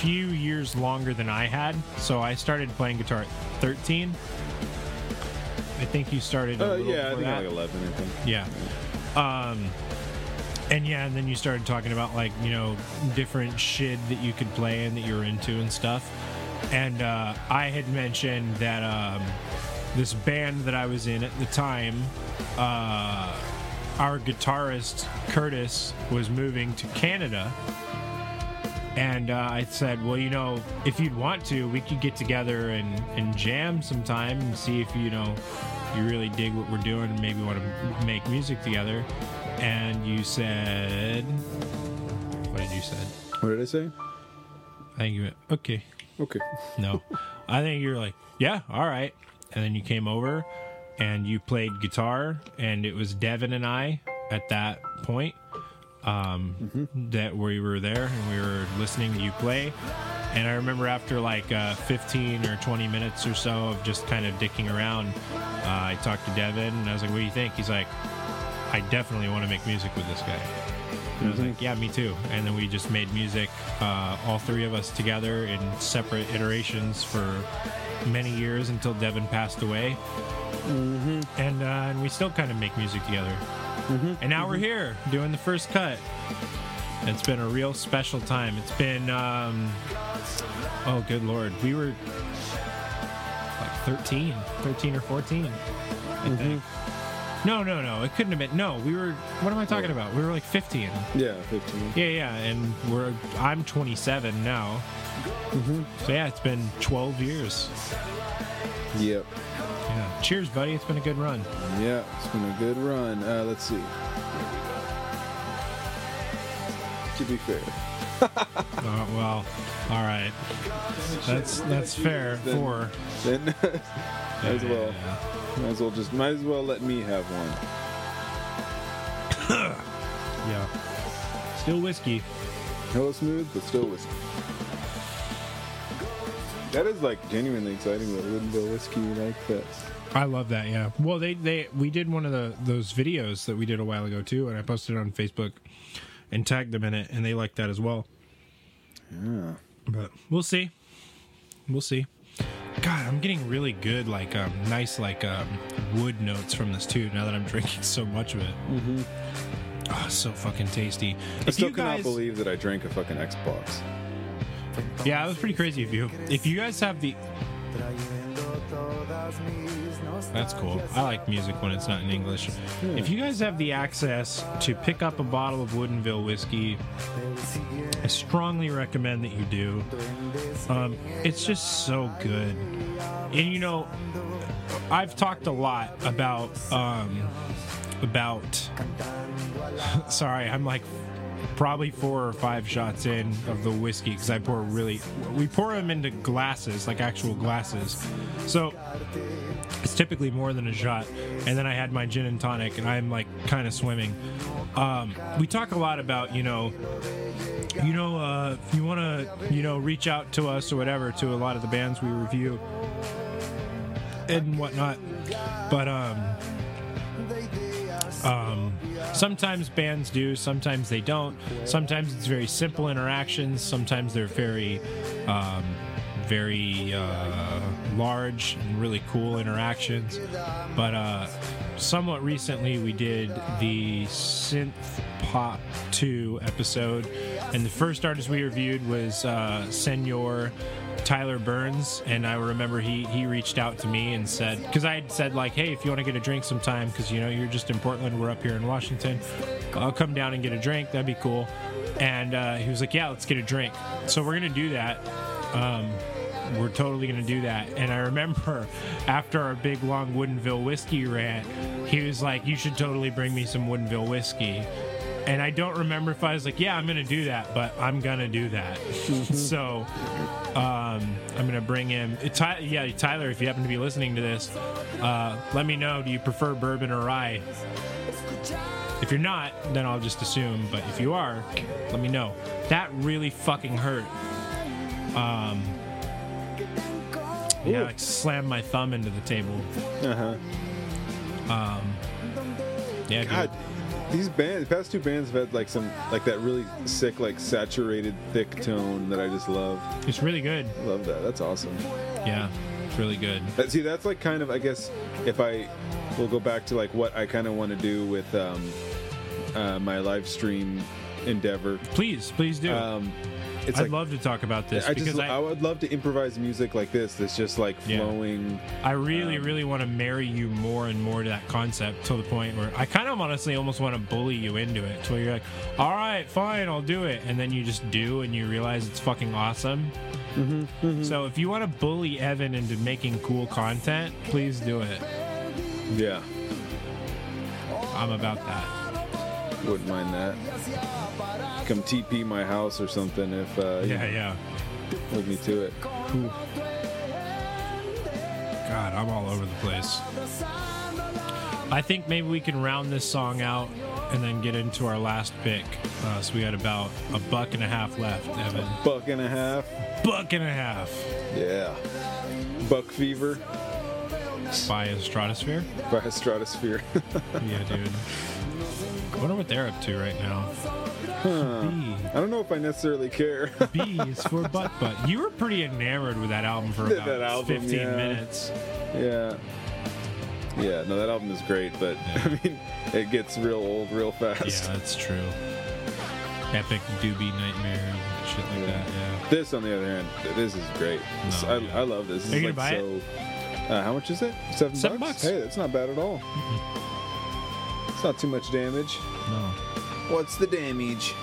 few years longer than I had. So I started playing guitar at 13. I think you started. Uh, yeah, I think that. like 11, I think. Yeah. Um and yeah, and then you started talking about like, you know, different shit that you could play and that you were into and stuff. And uh I had mentioned that um this band that I was in at the time, uh our guitarist Curtis was moving to Canada. And uh, I said, well, you know, if you'd want to, we could get together and, and jam sometime and see if, you know, you really dig what we're doing and maybe want to make music together. And you said, what did you say?" What did I say? I think you went, okay. Okay. No, I think you're like, yeah, all right. And then you came over and you played guitar, and it was Devin and I at that point um, that we were there and we were listening to you play. And I remember after like uh, 15 or 20 minutes or so of just kind of dicking around, uh, I talked to Devin and I was like, what do you think? He's like, I definitely want to make music with this guy. And I was like, yeah, me too. And then we just made music, uh, all three of us together in separate iterations for many years until Devin passed away. And, uh, and we still kind of make music together. And now we're here doing the first cut. It's been a real special time. It's been, um, oh, good lord. We were like 13, 13 or 14, I think. No, no, no. It couldn't have been. No, we were. What am I talking about? We were like 15. Yeah, 15. Yeah, yeah, and we're. I'm 27 now. Mhm. So yeah, it's been 12 years. Yep. Yeah. Cheers, buddy. It's been a good run. Yeah, it's been a good run. Uh, let's see. To be fair, Uh, well, all right. That's that's fair. Then- Four. then as well, yeah, might as well just, might as well let me have one. Yeah. Still whiskey. Hella smooth, but still whiskey. That is like genuinely exciting that Woodinville whiskey like that. I love that. Yeah. Well, they they we did one of the those videos that we did a while ago too, and I posted it on Facebook and tagged them in it, and they liked that as well. Yeah. But we'll see. We'll see. God, I'm getting really good, like um, nice, like um, wood notes from this too. Now that I'm drinking so much of it. Mm-hmm. Oh, it's so fucking tasty. I still cannot believe that I drank a fucking Xbox. Yeah, it was pretty crazy of you. If you guys have the, that's cool. I like music when it's not in English. If you guys have the access to pick up a bottle of Woodinville whiskey, I strongly recommend that you do. Um, it's just so good. And you know, I've talked a lot about um, about. Sorry, I'm like probably four or five shots in of the whiskey because I pour really. We pour them into glasses, like actual glasses. So it's typically more than a shot. And then I had my gin and tonic, and I'm like kind of swimming. Um, we talk a lot about you know you know, uh, if you want to, you know, reach out to us or whatever to a lot of the bands we review and whatnot. But um, um, sometimes bands do, sometimes they don't. Sometimes it's very simple interactions. Sometimes they're very, um, very uh, large and really cool interactions. But uh, somewhat recently, we did the synth pop 2 episode and the first artist we reviewed was uh, senor Tyler Burns, and I remember he he reached out to me and said because I had said like, hey, if you want to get a drink sometime, because you know you're just in Portland, we're up here in Washington, I'll come down and get a drink. That'd be cool. And uh, he was like, yeah, let's get a drink. So we're gonna do that. Um, we're totally gonna do that. And I remember after our big long Woodinville whiskey rant, he was like, you should totally bring me some Woodinville whiskey. And I don't remember if I was like, yeah, I'm gonna do that, but I'm gonna do that. so um, I'm gonna bring him. uh, Ty- yeah, Tyler, if you happen to be listening to this, uh, let me know. Do you prefer bourbon or rye? If you're not, then I'll just assume. But if you are, let me know. That really fucking hurt. Um, yeah, Ooh. like slammed my thumb into the table. Uh huh. Yeah, dude. These bands, the past two bands have had like some like that really sick, like saturated, thick tone that I just love. it's really good. Love that. That's awesome. Yeah, it's really good. That- See, that's like kind of, I guess, if I will go back to like what I kind of want to do with um, uh, my live stream endeavor. Please, please do. Um, it's I'd like love to talk about this I because just I, I, would love to improvise music like this. That's just like Yeah. flowing. I really, Um, really want to marry you more and more to that concept to the point where I kind of honestly almost want to bully you into it. To where you're like, all right, fine, I'll do it. And then you just do and you realize it's fucking awesome. Mm-hmm, So if you want to bully Evan into making cool content, please do it. Yeah, I'm about that. Wouldn't mind that. Come TP my house or something if uh, Yeah, yeah. hold me to it. Cool. God, I'm all over the place. I think maybe we can round this song out and then get into our last pick. Uh, so we had about a buck and a half left, Evan. Buck and a half. Buck and a half Yeah. Buck Fever by a Stratosphere. by a Stratosphere. Yeah, dude. I wonder what they're up to right now. B. I don't know if I necessarily care. B is for butt butt. You were pretty enamored with that album for about album, 15 yeah. minutes. yeah. Yeah, no, that album is great, but I mean, it gets real old real fast. Yeah, that's true. Epic doobie nightmare and shit like that. Yeah. This, on the other hand, this is great. This- No, I, yeah. I love this. This Are you gonna like buy so. Uh, how much is it? Seven, Seven bucks. Hey, that's not bad at all. It's not too much damage. No. What's the damage?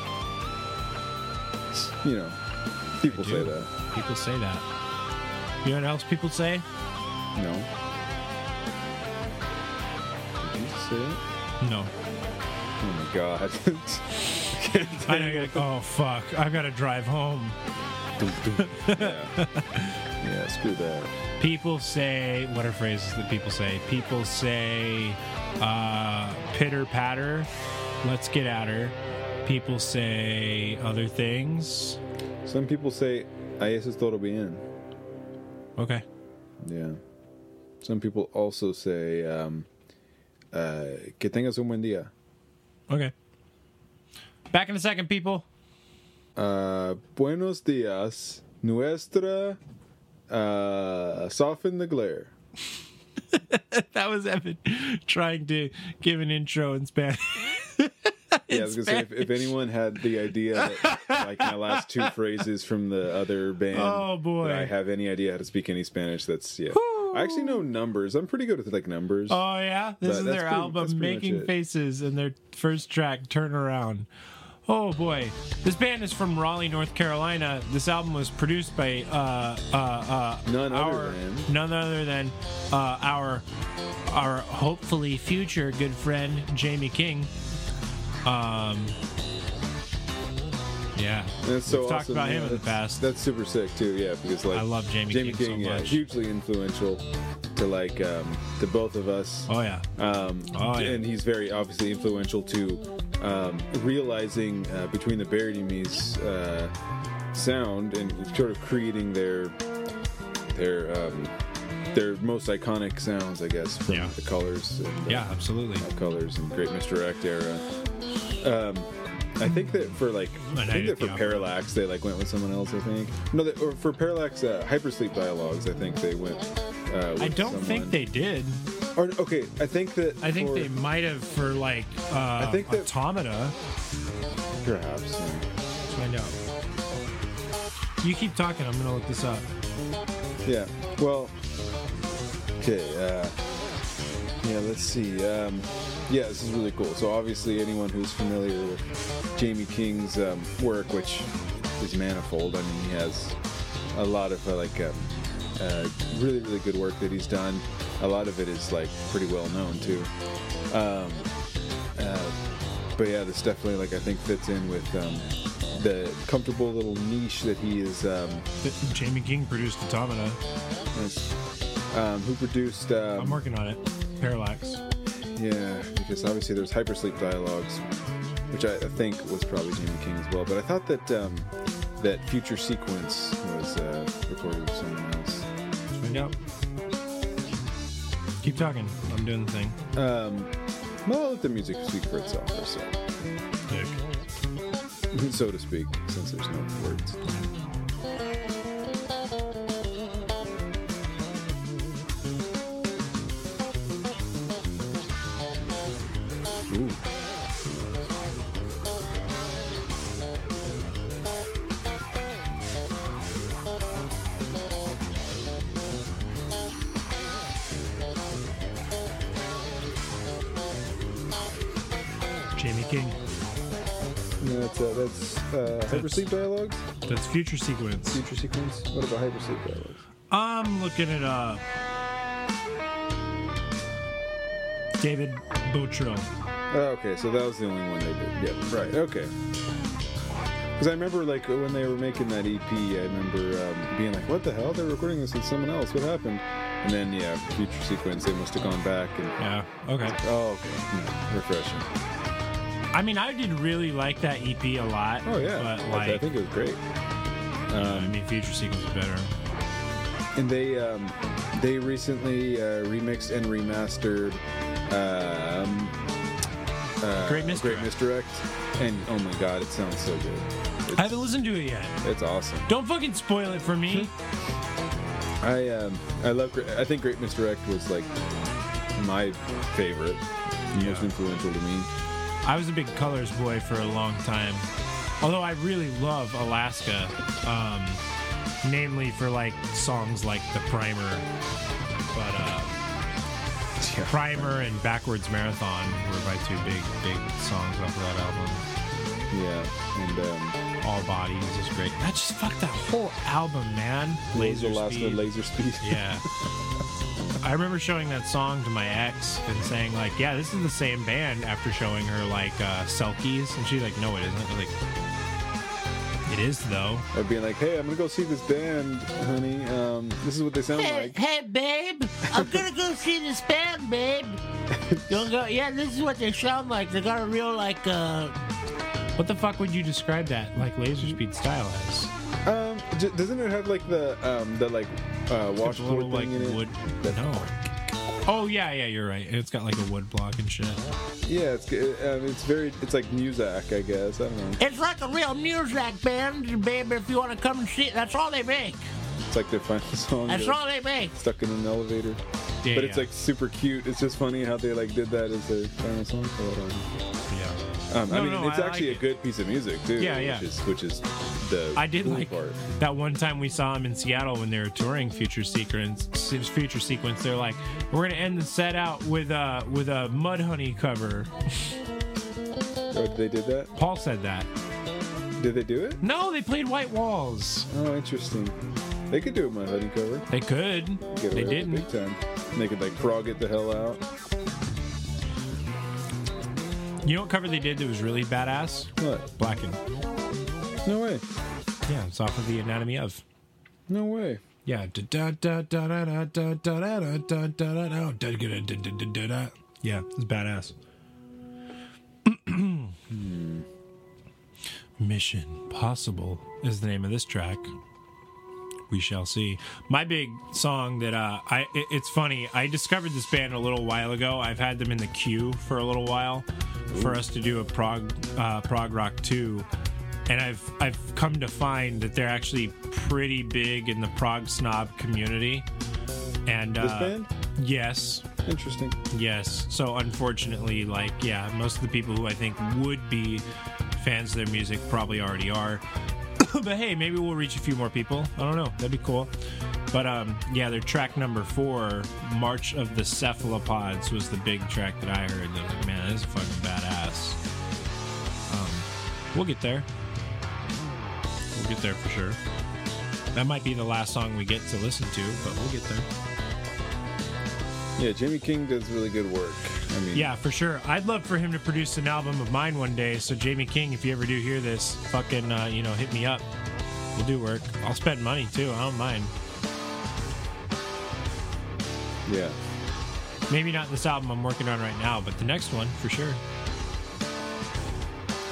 You know, people say that. People say that. You know what else people say? No. Did you say it? No. Oh my god. I know you're like, oh fuck, I gotta drive home. yeah. yeah, screw that. People say, what are phrases that people say? People say, uh, pitter patter, let's get at her. People say other things. Some people say, "A eso es todo bien." Okay. Yeah. Some people also say, um, uh, "Que tengas un buen día." Okay. Back in a second, people. Uh, buenos días, nuestra uh, soften the glare. That was Evan trying to give an intro in Spanish. Yeah, I was gonna say if, if anyone had the idea that like my last two phrases from the other band, Oh, boy. that I have any idea how to speak any Spanish. That's yeah. I actually know numbers. I'm pretty good with like numbers. Oh yeah, this is their pretty- album that's pretty much "Making. Faces" and their first track "Turn Around." Oh boy, this band is from Raleigh, North Carolina. This album was produced by uh, uh, uh, None other our, than- none other than uh, our our hopefully future good friend Jamie King. Um, yeah, That's so We've talked awesome, about yeah, him in the that's- past. That's super sick too. Yeah, because like I love Jamie Jamie King so King, yeah, much. hugely influential to like um, to both of us. Oh yeah, Um, Oh, yeah. And he's very obviously influential to um, realizing uh, between the Buried and Me uh, sound and sort of creating their their um, their most iconic sounds, I guess, from Yeah. the Colors, and, uh, yeah, absolutely. Colors and Great Misdirect era. Um, I think that for like, I think that for. Parallax they like went with someone else. I think no, that, or for Parallax uh, Hypersleep Dialogues, I think they went. Uh, with I don't think they did. Or okay, I think that. I think for- they might have for like uh, I think that- Automata. perhaps. yeah. Let's find out. You keep talking. I'm gonna look this up. Yeah. Well. Okay. Uh, yeah. Let's see. Um, yeah, this is really cool. So obviously, anyone who's familiar with Jamie King's um, work, which is manifold. I mean, he has a lot of uh, like um, uh, really, really good work that he's done. A lot of it is like pretty well known too. Um, uh, but yeah, this definitely like I think fits in with um, the comfortable little niche that he is. Um, Jamie King produced Automata. Um, who produced? Um, I'm working on it. Parallax. Yeah, because obviously there's hypersleep dialogues, which I, think was probably Jamie King as well. But I thought that um, that future sequence was uh, recorded with someone else. Find out. Keep talking. I'm doing the thing. Um, well, I'll let the music speak for itself, or so, Dick. so to speak, since there's no words. Hypersleep dialogues. That's future sequence. Future sequence. What about hypersleep dialogues? I'm looking at uh David Bottrill. Oh, okay, so that was the only one they did. Yeah, right. Okay. Because I remember, like, when they were making that EP, I remember um, being like, "What the hell? They're recording this with someone else. What happened?" And then, yeah, future sequence, they must have gone back and. Yeah. Okay. Oh, okay. No, refreshing. I mean, I did really like that EP a lot. Oh yeah, But I- like, I think it was great. I mean, future sequence is better. And they um, they recently uh, remixed and remastered um, uh, Great Misdirect. Great Misdirect, and oh my god, it sounds so good. It's, I haven't listened to it yet. it's awesome. Don't fucking spoil it for me. I um I love I think Great Misdirect was like my favorite, most influential to me. I was a big Colors boy for a long time. Although I really love Alaska, um, namely for like songs like The Primer, but uh, Primer and Backwards Marathon were my two big, big songs off of that album. Yeah, and um, All Bodies is great. That just fucked that whole album, man. Laser Alaska Speed. Laser Speed. Yeah. I remember showing that song to my ex and saying like, "Yeah, this is the same band." After showing her like uh, Selkies, and she's like, "No, it isn't." I was like, "It is though." Or being like, hey, I'm gonna go see this band, honey. Um, this is what they sound like. hey, babe, I'm gonna go see this band, babe. You'll go, yeah, this is what they sound like. They got a real, like, uh, What the fuck would you describe that like Laser Speed style as? J- doesn't it have like the um the like uh washboard little like thing in it? wood. No. Oh yeah, yeah, you're right. It's got like a wood block and shit. Yeah, it's g- um, it's very it's like Muzak, I guess. I don't know. it's like a real Muzak band, babe, if you want to come and see. That's all they make. It's like their final song. That's all they make. Stuck in an elevator, Yeah, but it's yeah. like super cute. It's just funny how they like did that as their final song. So, um, um, I mean, no, it's I actually like a good piece of music too. Yeah, yeah. Which is which is the I did cool like part. that one time we saw him in Seattle when they were touring Future Sequence. Future Sequence. They're like, we're gonna end the set out with a with a Mudhoney cover. Oh, they did that. Paul said that. Did they do it? No, they played White Walls. Oh, interesting. They could do it Mudhoney cover. They could. Get They didn't. big time. And they could like prog it the hell out. You know what cover they did that was really badass? What? Blackened. No way. Yeah, it's off of the Anatomy of. No way. Yeah. Yeah, it's badass. Mission Possible is the name of this track. We shall see. My big song that uh, I it- it's funny. I discovered this band a little while ago. I've had them in the queue for a little while for us to do a prog uh, prog rock two, and I've I've come to find that they're actually pretty big in the prog snob community. And This uh, band? yes, Interesting. Yes. So unfortunately, like, yeah, most of the people who I think would be fans of their music probably already are. but hey, maybe we'll reach a few more people. I don't know. That'd be cool. But um, yeah, their track number four, "March of the Cephalopods," was the big track that I heard. That was like, man, this is fucking badass. Um, we'll get there. We'll get there for sure. That might be the last song we get to listen to, but we'll get there. Yeah, Jamie King does really good work. I mean, Yeah, for sure. I'd love for him to produce an album of mine one day. So Jamie King, if you ever do hear this, fucking, uh, you know, hit me up. We'll do work. I'll spend money too. I don't mind. yeah. Maybe not this album I'm working on right now, but the next one for sure.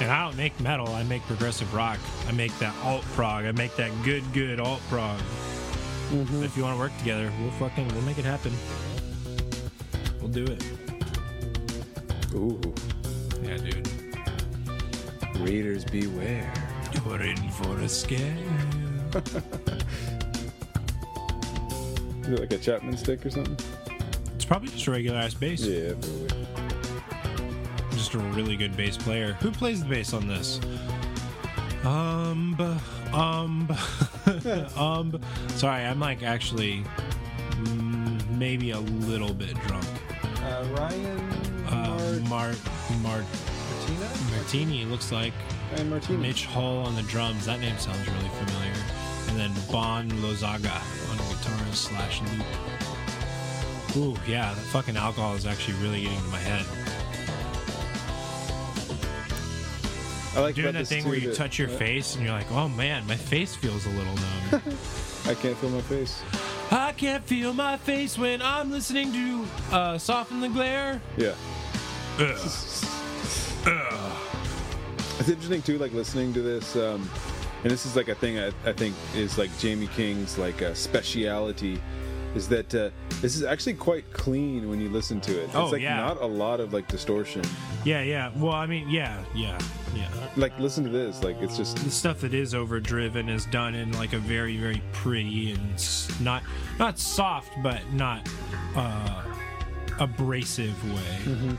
And I don't make metal. I make progressive rock. I make that alt prog. I make that good, good alt prog. If you want to work together, we'll fucking we'll make it happen. We'll do it. Ooh, Yeah, dude. Raiders beware. You're in for a scare. Is it like a Chapman stick or something? It's probably just a regular ass bass. Yeah, probably. Just a really good bass player. Who plays the bass on this? Um, um, um. Sorry, I'm like actually mm, maybe a little bit drunk. Uh, Ryan Mar Mar Martina? Martini looks like Ryan Martina. Mitch Hull on the drums. That name sounds really familiar. And then Bon Lozaga on guitar slash loop. Ooh, yeah, that fucking alcohol is actually really getting to my head. I like Doing that thing where you that- touch your uh, face and you're like, oh man, my face feels a little numb. I can't feel my face. I can't feel my face when I'm listening to uh, Soften the Glare. Yeah. It's interesting too, like listening to this, um, and this is like a thing I, I think is like Jamie King's like uh, speciality, is that uh, this is actually quite clean when you listen to it. It's Oh, like yeah. not a lot of like distortion. Yeah, yeah. Well, I mean, yeah, yeah, yeah. Like listen to this, like it's just the stuff that is overdriven is done in like a very very pretty and not not soft but not uh abrasive way yeah.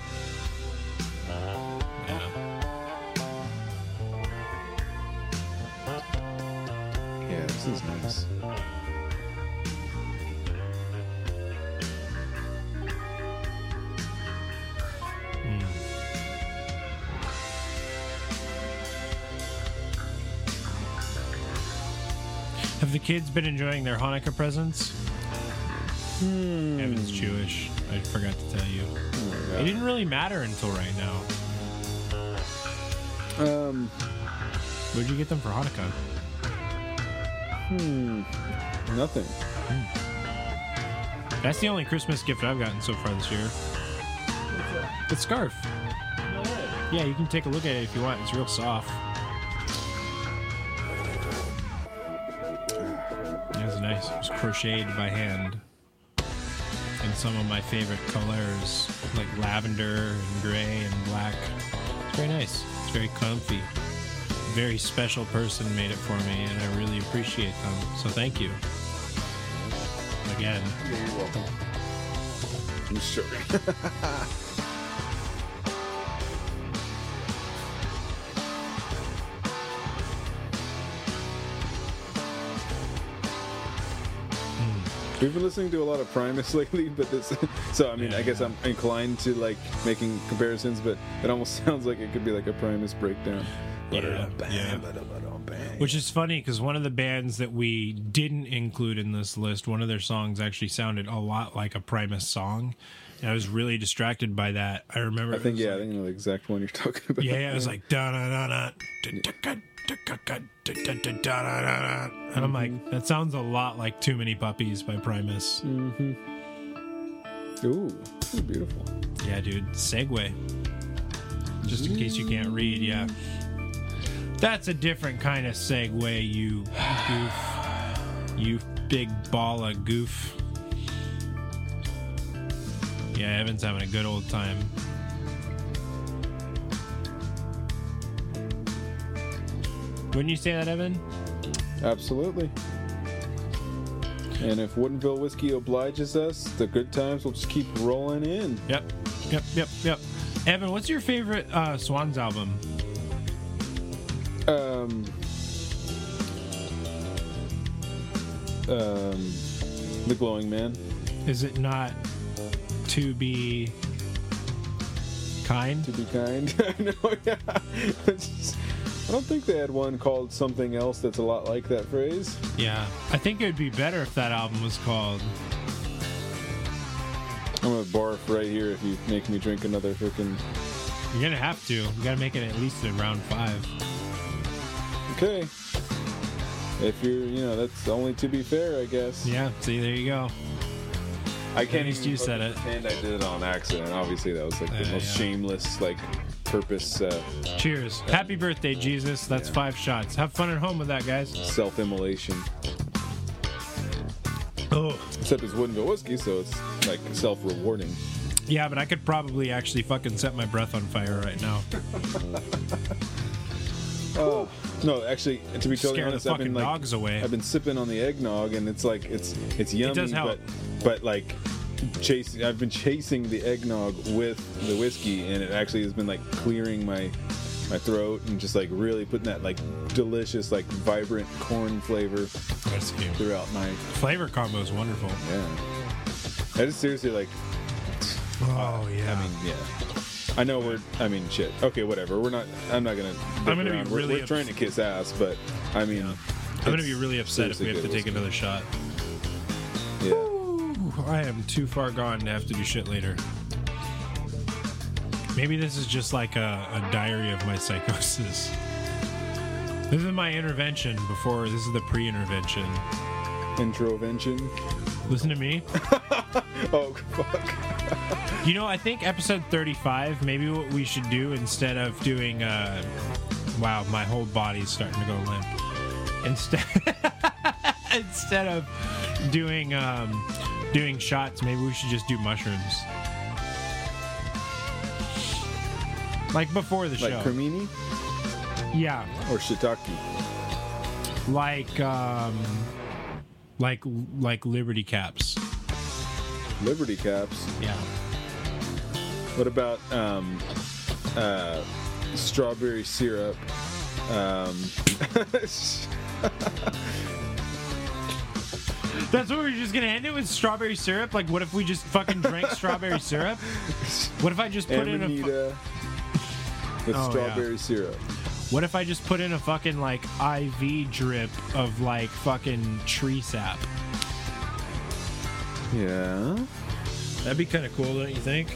This is nice. have the kids been enjoying their hanukkah presents? Evan's jewish. I forgot to tell you. It didn't really matter until right now. Um, where'd you get them for hanukkah Hmm. nothing. Hmm. that's the only christmas gift i've gotten so far this year the scarf yeah you can take a look at it if you want it's real soft It was nice. It was crocheted by hand. In some of my favorite colors, like lavender and gray and black. It's very nice. It's very comfy. Very special person made it for me, and I really appreciate them. So thank you. Again. You're welcome. I'm sure. Hmm. We've been listening to a lot of Primus lately, but this. So I mean, I guess I'm inclined to like making comparisons, but it almost sounds like it could be like a Primus breakdown. Which is funny because one of the bands that we didn't include in this list, one of their songs actually sounded a lot like a Primus song. And I was really distracted by that. I remember. I think, yeah, like, I think you know the exact one you're talking about. Yeah, yeah. It was like, da da da da. And I'm like, mm-hmm. that sounds a lot like Too Many Puppies by Primus. Mm-hmm. Ooh, beautiful. Yeah, dude. Segway. Just in case you can't read, yeah. That's a different kind of segue, you goof. You big ball of goof. Yeah, Evan's having a good old time. Wouldn't you say that, Evan? Absolutely. And if Woodinville whiskey obliges us, the good times will just keep rolling in. Yep, yep, yep, yep. Evan, what's your favorite uh, Swans album? Um, um, the Glowing Man. Is it not to be kind? To be kind. I know. Yeah. Just- I don't think they had one called something else that's a lot like that phrase. Yeah. I think it would be better if that album was called. I'm gonna barf right here if you make me drink another freaking. You're gonna have to. You gotta make it at least in round five. Okay. If you're, you know, that's only to be fair, I guess. Yeah. See, there you go. I can't At least you said it. pretend I did it on accident. Obviously, that was like the Yeah, most yeah. shameless, like, purpose uh, Cheers. Happy birthday, Jesus. That's Yeah. five shots. Have fun at home with that, guys. self-immolation. Oh. Except it's Woodinville whiskey, so it's like self-rewarding. Yeah, but I could probably actually fucking set my breath on fire right now. Oh no, actually, to be totally the honest, I've fucking been like, dogs away. I've been sipping on the eggnog, and it's like it's it's yummy, does help. but but like chasing. I've been chasing the eggnog with the whiskey, and it actually has been like clearing my my throat and just like really putting that like delicious like vibrant corn flavor That's cute. throughout my Flavor combo is wonderful. yeah. I just seriously like. Oh yeah. I mean, yeah. I know we're. I mean, shit. Okay, whatever. We're not. I'm not gonna. I'm gonna be around. We're- really We're, trying to kiss ass, but I mean, I'm gonna be really upset if we have to take another shot. Yeah. Ooh, I am too far gone to have to do shit later. Maybe this is just like a, a diary of my psychosis. This is my intervention before. This is the pre-intervention. Introvention. Listen to me. Oh fuck. You know, I think episode 35, maybe what we should do instead of doing, uh, wow, my whole body's starting to go limp. Instead, instead of doing, um, doing shots, maybe we should just do mushrooms. Like before the Like show. cremini yeah. or shiitake. Like, um, like, like Liberty Caps. Liberty caps. Yeah. What about um, uh, strawberry syrup? Um, That's what we're just gonna end it with strawberry syrup. Like, what if we just fucking drank strawberry syrup? What if I just put in a? fu- with Oh, yeah. strawberry syrup. What if I just put in a fucking like IV drip of like fucking tree sap? Yeah. That'd be kind of cool, don't you think?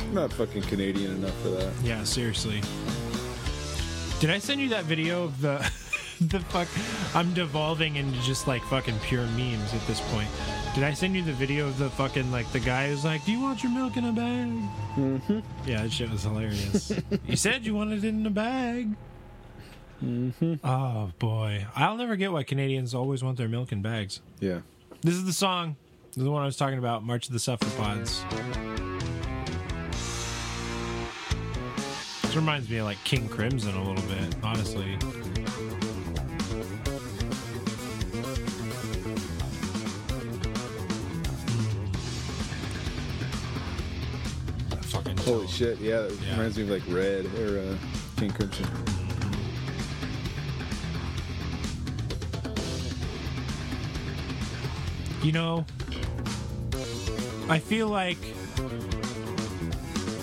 I'm not fucking Canadian enough for that. Yeah, seriously. Did I send you that video of the the fuck? I'm devolving into just like fucking pure memes at this point. Did I send you the video of the fucking like the guy who's like, "Do you want your milk in a bag?" Mm-hmm. Yeah, that shit was hilarious. you said you wanted it in a bag. Mm-hmm. Oh boy, I'll never get why Canadians always want their milk in bags. Yeah. This is the song. This is the one I was talking about. March of the Cephalopods. This reminds me of like King Crimson a little bit, honestly. Holy shit! Yeah, that Yeah. reminds me of like Red or uh, King Crimson. You know, I feel like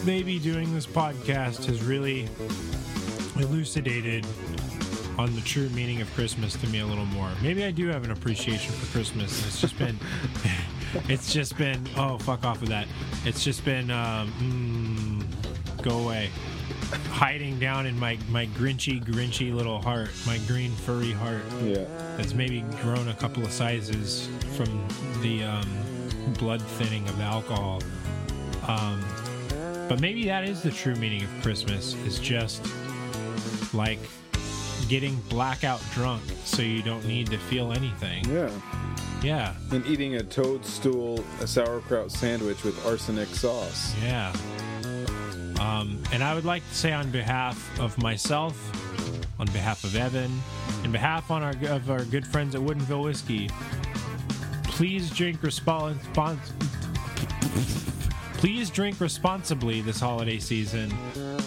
maybe doing this podcast has really elucidated on the true meaning of Christmas to me a little more. Maybe I do have an appreciation for Christmas. It's just been, it's just been, oh, fuck off with that. It's just been, um, mm, go away. Hiding down in my, my grinchy, grinchy little heart, my green furry heart Yeah. that's maybe grown a couple of sizes from the um, blood thinning of alcohol. Um, but maybe that is the true meaning of Christmas is just like getting blackout drunk so you don't need to feel anything. Yeah. Yeah, And eating a toadstool, a sauerkraut sandwich with arsenic sauce. yeah. Um, and I would like to say on behalf of myself, on behalf of Evan, in behalf on our of our good friends at Woodinville Whiskey, please drink respons- please drink responsibly this holiday season,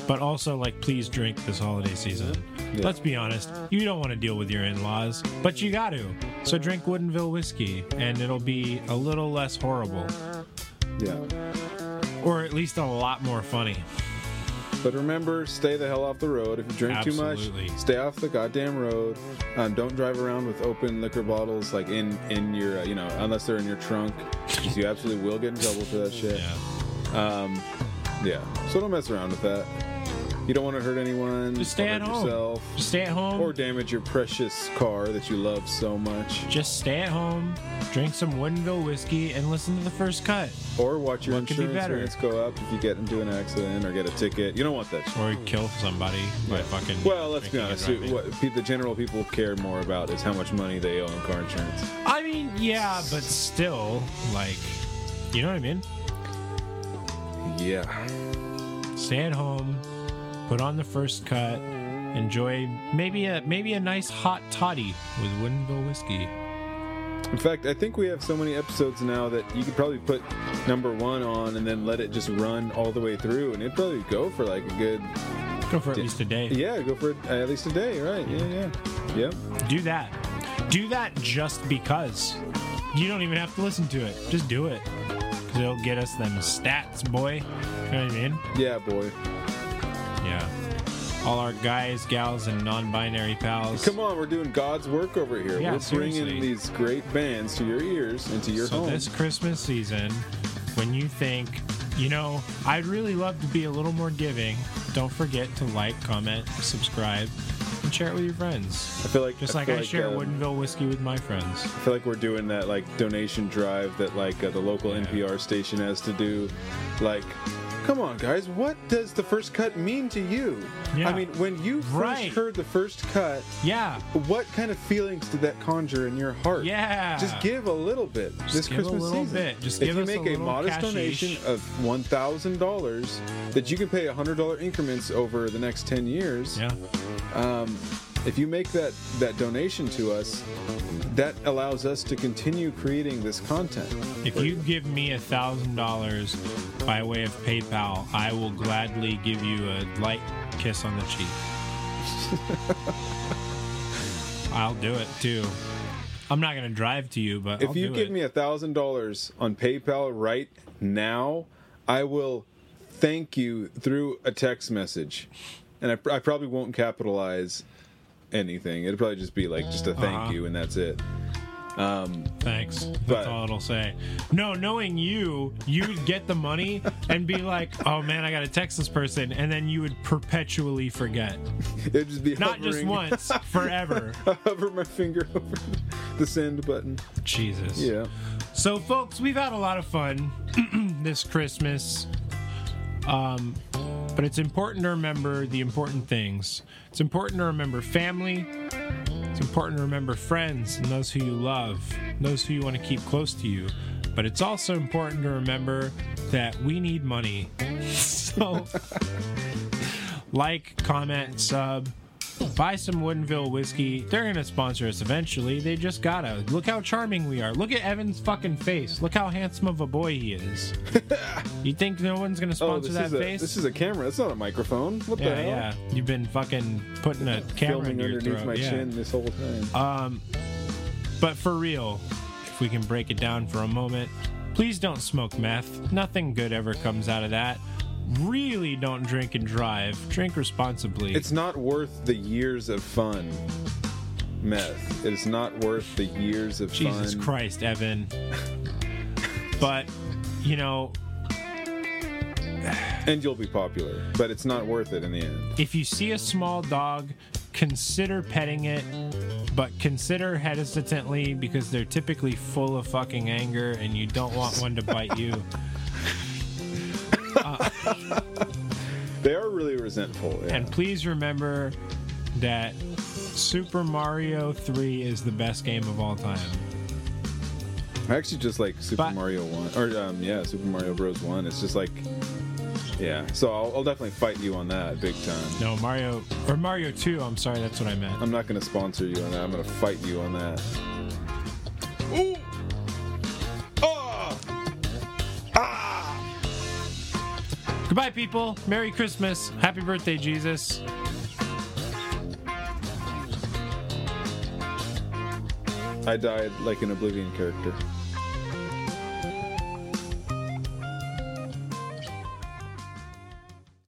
but also like please drink this holiday season. Yeah. Let's be honest, you don't want to deal with your in-laws, but you got to. So drink Woodinville whiskey, and it'll be a little less horrible, Yeah. or at least a lot more funny. But remember, stay the hell off the road. If you drink Absolutely. too much, stay off the goddamn road. Um, don't drive around with open liquor bottles like in in your uh, you know unless they're in your trunk, because you absolutely will get in trouble for that shit. Yeah. Um, Yeah. So don't mess around with that. You don't want to hurt anyone. Just stay at home. yourself, Just stay at home. or damage your precious car that you love so much, just stay at home, drink some Woodinville whiskey, and listen to the first cut. or watch your What could be insurance better? rates go up if you get into an accident or get a ticket. You don't want that. Shit. Or kill somebody by fucking. Well, let's be drinking and honest. driving. What pe- the general people care more about is how much money they owe in car insurance. I mean, yeah, but still, like, you know what I mean? Yeah. Stay at home, put on the first cut, enjoy maybe a maybe a nice hot toddy with Woodinville whiskey. In fact, I think we have so many episodes now that you could probably put number one on and then let it just run all the way through, and it'd probably go for like a good Go for at least a day. yeah, go for uh, at least a day, right? Yeah, yeah, yep. Do that. Do that just because. You don't even have to listen to it. Just do it. Cause it'll get us them stats, boy. You know what I mean? Yeah, boy. All our guys, gals, and non-binary pals. Come on, we're doing God's work over here. Yeah, we're seriously. bringing these great bands to your ears and to your so home. this Christmas season, when you think, you know, I'd really love to be a little more giving, don't forget to like, comment, subscribe, and share it with your friends. I feel like Just I like I share um, Woodinville whiskey with my friends. I feel like we're doing that like donation drive that like uh, the local Yeah. NPR station has to do. Like, come on, guys, what does the first cut mean to you? Yeah. I mean, when you first Right. heard the first cut, Yeah, what kind of feelings did that conjure in your heart? yeah. Just give a little bit this give a Christmas little season. bit. Just if give you us a little. If you make a, little modest donation of one thousand dollars that you can pay hundred dollar increments over the next ten years. Yeah. Um, If you make that that donation to us, that allows us to continue creating this content. If you give me a thousand dollars by way of PayPal, I will gladly give you a light kiss on the cheek. I'll do it too. I'm not gonna drive to you, but If I'll you do give it. me a thousand dollars on PayPal right now, I will thank you through a text message, and I, I probably won't capitalize anything. It'll probably just be like just a thank Uh-huh. you, and that's it. Um, Thanks. That's But- all it'll say. No, knowing you, you'd get the money and be like, "Oh man, I gotta text this person," and then you would perpetually forget. It'd just be Not just once, forever. hover my finger over the send button. Jesus. Yeah. So, folks, we've had a lot of fun this Christmas. Um, but it's important to remember the important things. It's important to remember family. It's important to remember friends and those who you love, those who you want to keep close to you. But it's also important to remember that we need money. So, like, comment, sub, buy some Woodinville whiskey. They're gonna sponsor us eventually. They just gotta. Look how charming we are. Look at Evan's fucking face. Look how handsome of a boy he is. you think no one's gonna Oh, sponsor this that a face? this is a camera. It's not a microphone. What the hell? yeah. You've been fucking putting a camera Filming your underneath my yeah. chin this whole time. Um, but for real, if we can break it down for a moment, please don't smoke meth. Nothing good ever comes out of that. Really don't drink and drive. Drink responsibly. It's not worth the years of fun. Meth. It's not worth the years of Jesus fun. Christ, Evan. but, you know, And you'll be popular, but it's not worth it in the end. if you see a small dog, consider petting it, but consider hesitantly because they're typically full of fucking anger and you don't want one to bite you. They are really resentful. Yeah. And please remember that Super Mario 3 is the best game of all time. I actually just like Super But- Mario One, or um, yeah, Super Mario Bros. One. It's just like, yeah. So I'll, I'll definitely fight you on that big time. No, Mario or Mario 2, I'm sorry, that's what I meant. I'm not going to sponsor you on that. I'm going to fight you on that. Ooh! Goodbye, people. Merry Christmas. Happy birthday, Jesus. I died like an Oblivion character.